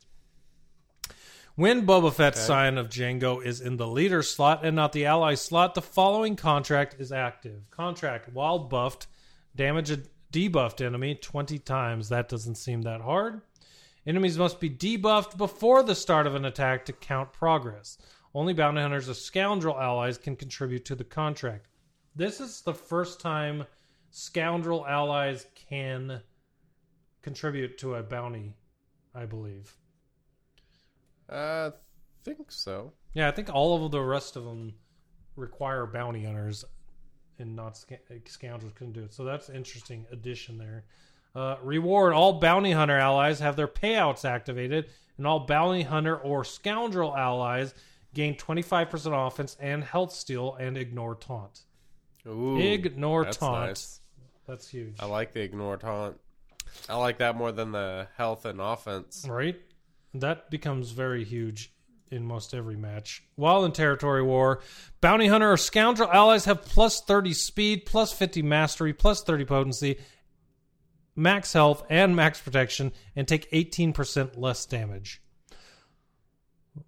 When Boba Fett's Scion of Jango is in the leader slot and not the ally slot, the following contract is active. Contract while buffed, damage a debuffed enemy 20 times. That doesn't seem that hard. Enemies must be debuffed before the start of an attack to count progress. Only bounty hunters or scoundrel allies can contribute to the contract. This is the first time scoundrel allies can contribute to a bounty, I believe. I think so. Yeah, I think all of the rest of them require bounty hunters, and not sca- scoundrels couldn't do it. So that's an interesting addition there. Uh, reward: All bounty hunter allies have their payouts activated, and all bounty hunter or scoundrel allies gain 25% offense and health steal and ignore taunt. Ooh, ignore that's taunt. nice. That's huge. I like the ignore taunt. I like that more than the health and offense. Right? That becomes very huge in most every match. While in territory war, bounty hunter or scoundrel allies have plus 30 speed, plus 50 mastery, plus 30 potency, max health, and max protection, and take 18% less damage.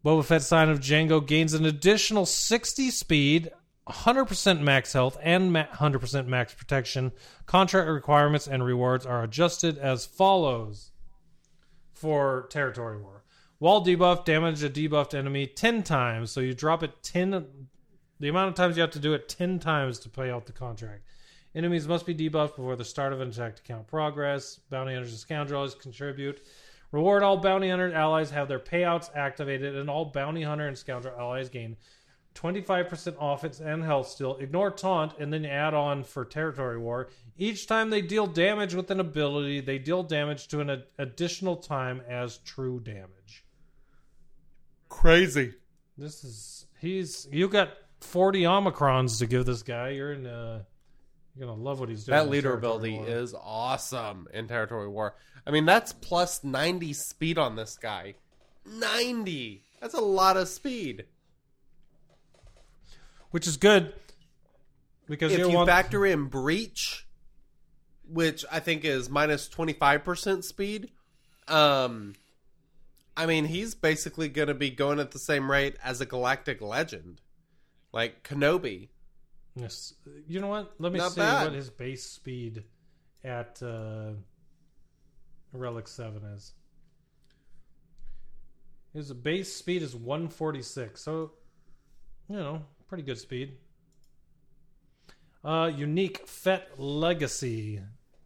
Boba Fett Scion of Jango gains an additional 60 speed, 100% max health, and 100% max protection. Contract requirements and rewards are adjusted as follows for territory war. Wall debuff, damage a debuffed enemy 10 times. So you drop it 10. The amount of times you have to do it 10 times to pay out the contract. Enemies must be debuffed before the start of an attack to count progress. Bounty hunters and scoundrels contribute. Reward all bounty hunter allies have their payouts activated, and all bounty hunter and scoundrel allies gain 25% offense and health still. Ignore taunt, and then add on for territory war. Each time they deal damage with an ability, they deal damage to an ad- additional time as true damage. Crazy. This is he's you got 40 omicrons to give this guy. You're in uh you're gonna love what he's doing. That leader ability War. is awesome in territory war. I mean, that's plus 90 speed on this guy. 90. That's a lot of speed. which is good because if you, want factor in breach, which I think is minus 25% speed, um I mean, he's basically going to be going at the same rate as a galactic legend. Like Kenobi. Yes. You know what? Let me Not see bad. what his base speed at uh, Relic Seven is. His base speed is 146, so you know, pretty good speed. Uh, unique Fett Legacy.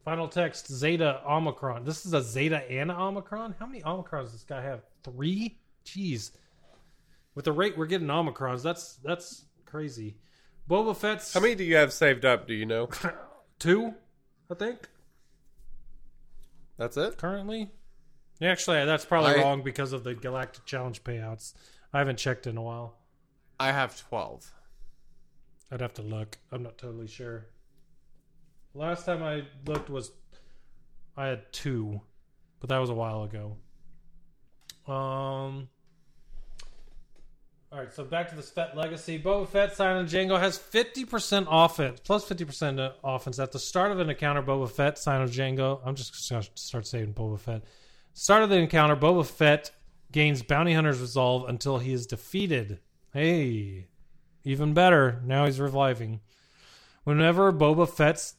Final text Zeta Omicron. This is a Zeta and Omicron. How many Omicrons does this guy have? Three. Jeez. With the rate we're getting Omicrons, that's that's crazy. Boba Fett's How many do you have saved up, do you know? two, I think, That's it? currently. Actually, that's probably I- wrong because of the Galactic Challenge payouts. I haven't checked in a while. I have 12. I'd have to look. I'm not totally sure. Last time I looked was I had two, but that was a while ago. Um. All right, so back to this Fett legacy. Boba Fett, Silent Jango has 50% offense, plus 50% offense at the start of an encounter. Boba Fett, Silent Jango. I'm just going to start saying Boba Fett. Start of the encounter, Boba Fett gains Bounty Hunter's Resolve until he is defeated. Hey, even better. Now he's reviving. Whenever Boba Fett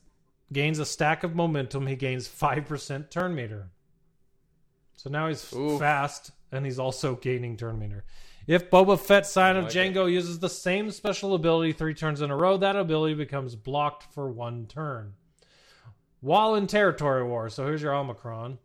gains a stack of momentum, he gains 5% turn meter. So now he's fast and he's also gaining turn meter. If Boba Fett Scion of like Jango uses the same special ability three turns in a row, that ability becomes blocked for one turn. While in territory war, so here's your Omicron.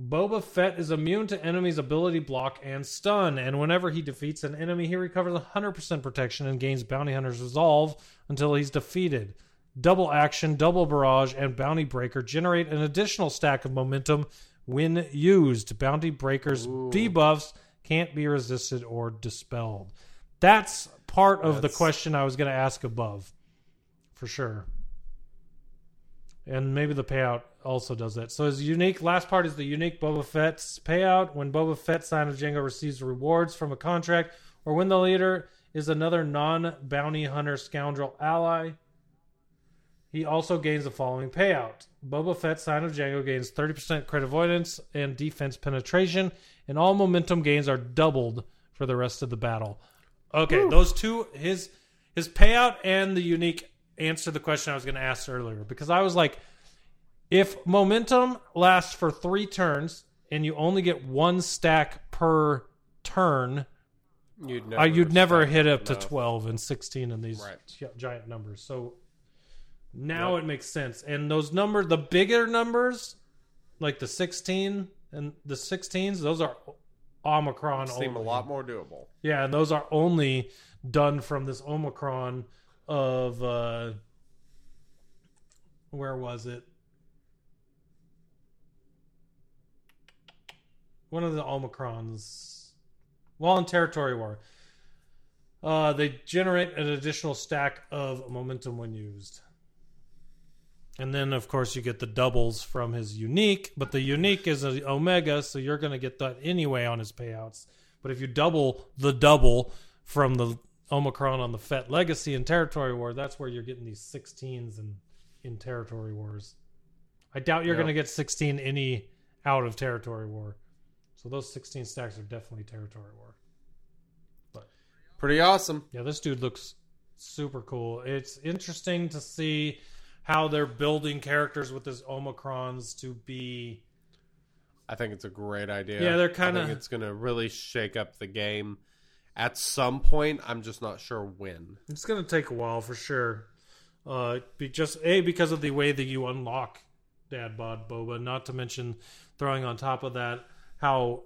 Boba Fett is immune to enemies' ability block and stun, and whenever he defeats an enemy, he recovers 100% protection and gains Bounty Hunter's Resolve until he's defeated. Double Action, Double Barrage, and Bounty Breaker generate an additional stack of momentum when used. Bounty Breaker's debuffs can't be resisted or dispelled. That's part of the question I was going to ask above, for sure and maybe the payout also does that. So his unique last part is the unique Boba Fett's payout. When Boba Fett Scion of Jango receives rewards from a contract, or when the leader is another non bounty hunter scoundrel ally. He also gains the following payout. Boba Fett, Scion of Jango, gains 30% crit avoidance and defense penetration, and all momentum gains are doubled for the rest of the battle. Okay, those two, his his payout and the unique answer to the question I was going to ask earlier because I was like, if momentum lasts for three turns and you only get one stack per turn, You'd uh, never, you'd never hit up to 12 and 16 in these Right. giant numbers. So now it makes sense. And those numbers, the bigger numbers, like the 16 and the 16s, those are Omicron Seem a lot more doable. Yeah, and those are only done from this Omicron of uh where was it? One of the Omicrons. Well, in territory war. Uh, they generate an additional stack of momentum when used. And then, of course, you get the doubles from his unique, but the unique is an omega, so you're going to get that anyway on his payouts. But if you double the double from the Omicron on the Fett Legacy and Territory War, that's where you're getting these 16s in, in Territory Wars. I doubt you're Yep. going to get 16 any out of Territory War. So those 16 stacks are definitely Territory War. But Pretty awesome. Yeah, this dude looks super cool. It's interesting to see how they're building characters with this Omicrons to be. I think it's a great idea. Yeah, they're kind of. It's going to really shake up the game. At some point, I'm just not sure when. It's going to take a while for sure. Uh, be just a because of the way that you unlock Dad Bod Boba. Not to mention throwing on top of that how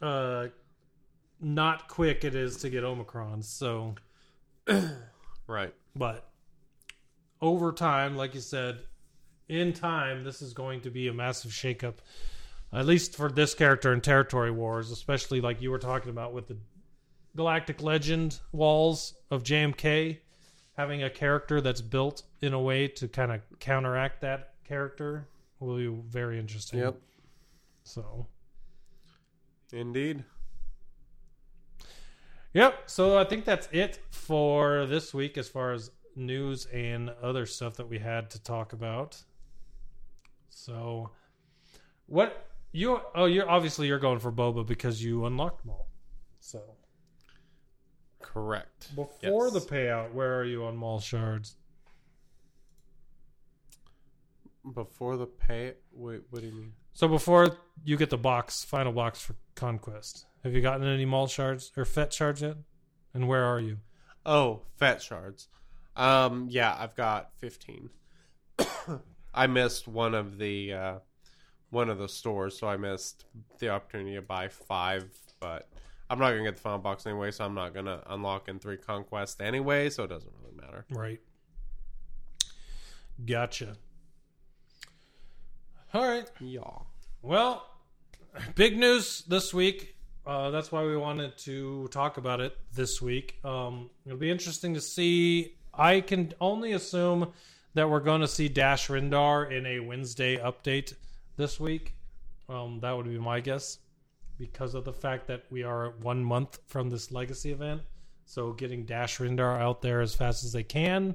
uh not quick it is to get Omicrons. So, Right. but over time, like you said, in time, this is going to be a massive shakeup. At least for this character in Territory Wars, especially like you were talking about with the Galactic Legend walls of JMK, having a character that's built in a way to kind of counteract that character will be very interesting. Yep. So, Indeed. Yep. So I think that's it for this week as far as news and other stuff that we had to talk about. So, what you? Oh, you're obviously you're going for Boba because you unlocked all. So Correct. before Yes. the payout, where are you on Maul shards? Before the pay. Wait, what do you mean? So before you get the box, final box for Conquest, have you gotten any Maul shards or Fett shards yet? And where are you? Oh, fat shards. Um, yeah, I've got fifteen. I missed one of the uh, one of the stores, so I missed the opportunity to buy five. But I'm not gonna get the final box anyway, so I'm not gonna unlock in three conquests anyway, so it doesn't really matter. Right. Gotcha. All right. Yeah. Well, big news this week. Uh, that's why we wanted to talk about it this week. Um, it'll be interesting to see. I can only assume that we're going to see Dash Rendar in a Wednesday update this week. Um, that would be my guess because of the fact that we are one month from this legacy event. So getting Dash Rendar out there as fast as they can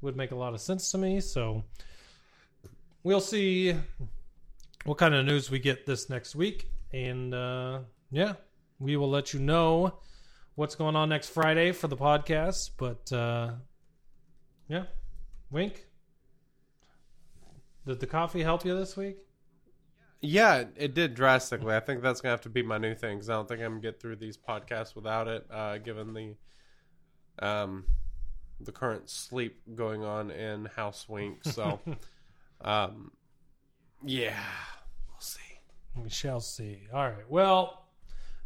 would make a lot of sense to me. So we'll see what kind of news we get this next week. And uh, yeah, we will let you know what's going on next Friday for the podcast. But uh, yeah, wink. Did the coffee help you this week? Yeah, it did drastically. I think that's gonna have to be my new thing because I don't think I'm gonna get through these podcasts without it, uh, given the um the current sleep going on in House Wink. So, um, yeah, we'll see. We shall see. All right. Well,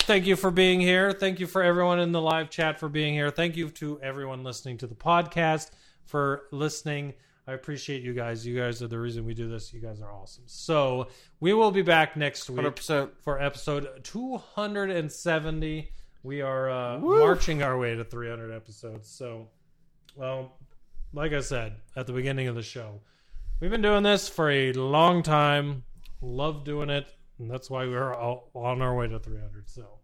thank you for being here. Thank you for everyone in the live chat for being here. Thank you to everyone listening to the podcast for listening. I appreciate you guys. You guys are the reason we do this. You guys are awesome. So we will be back next week. Hundred percent. for episode 270. We are uh, marching our way to 300 episodes. So, well, like I said at the beginning of the show, we've been doing this for a long time. Love doing it. And that's why we're all on our way to 300. So,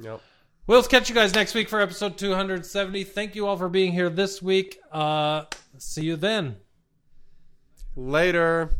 Yep. We'll catch you guys next week for episode 270. Thank you all for being here this week. Uh, see you then. Later.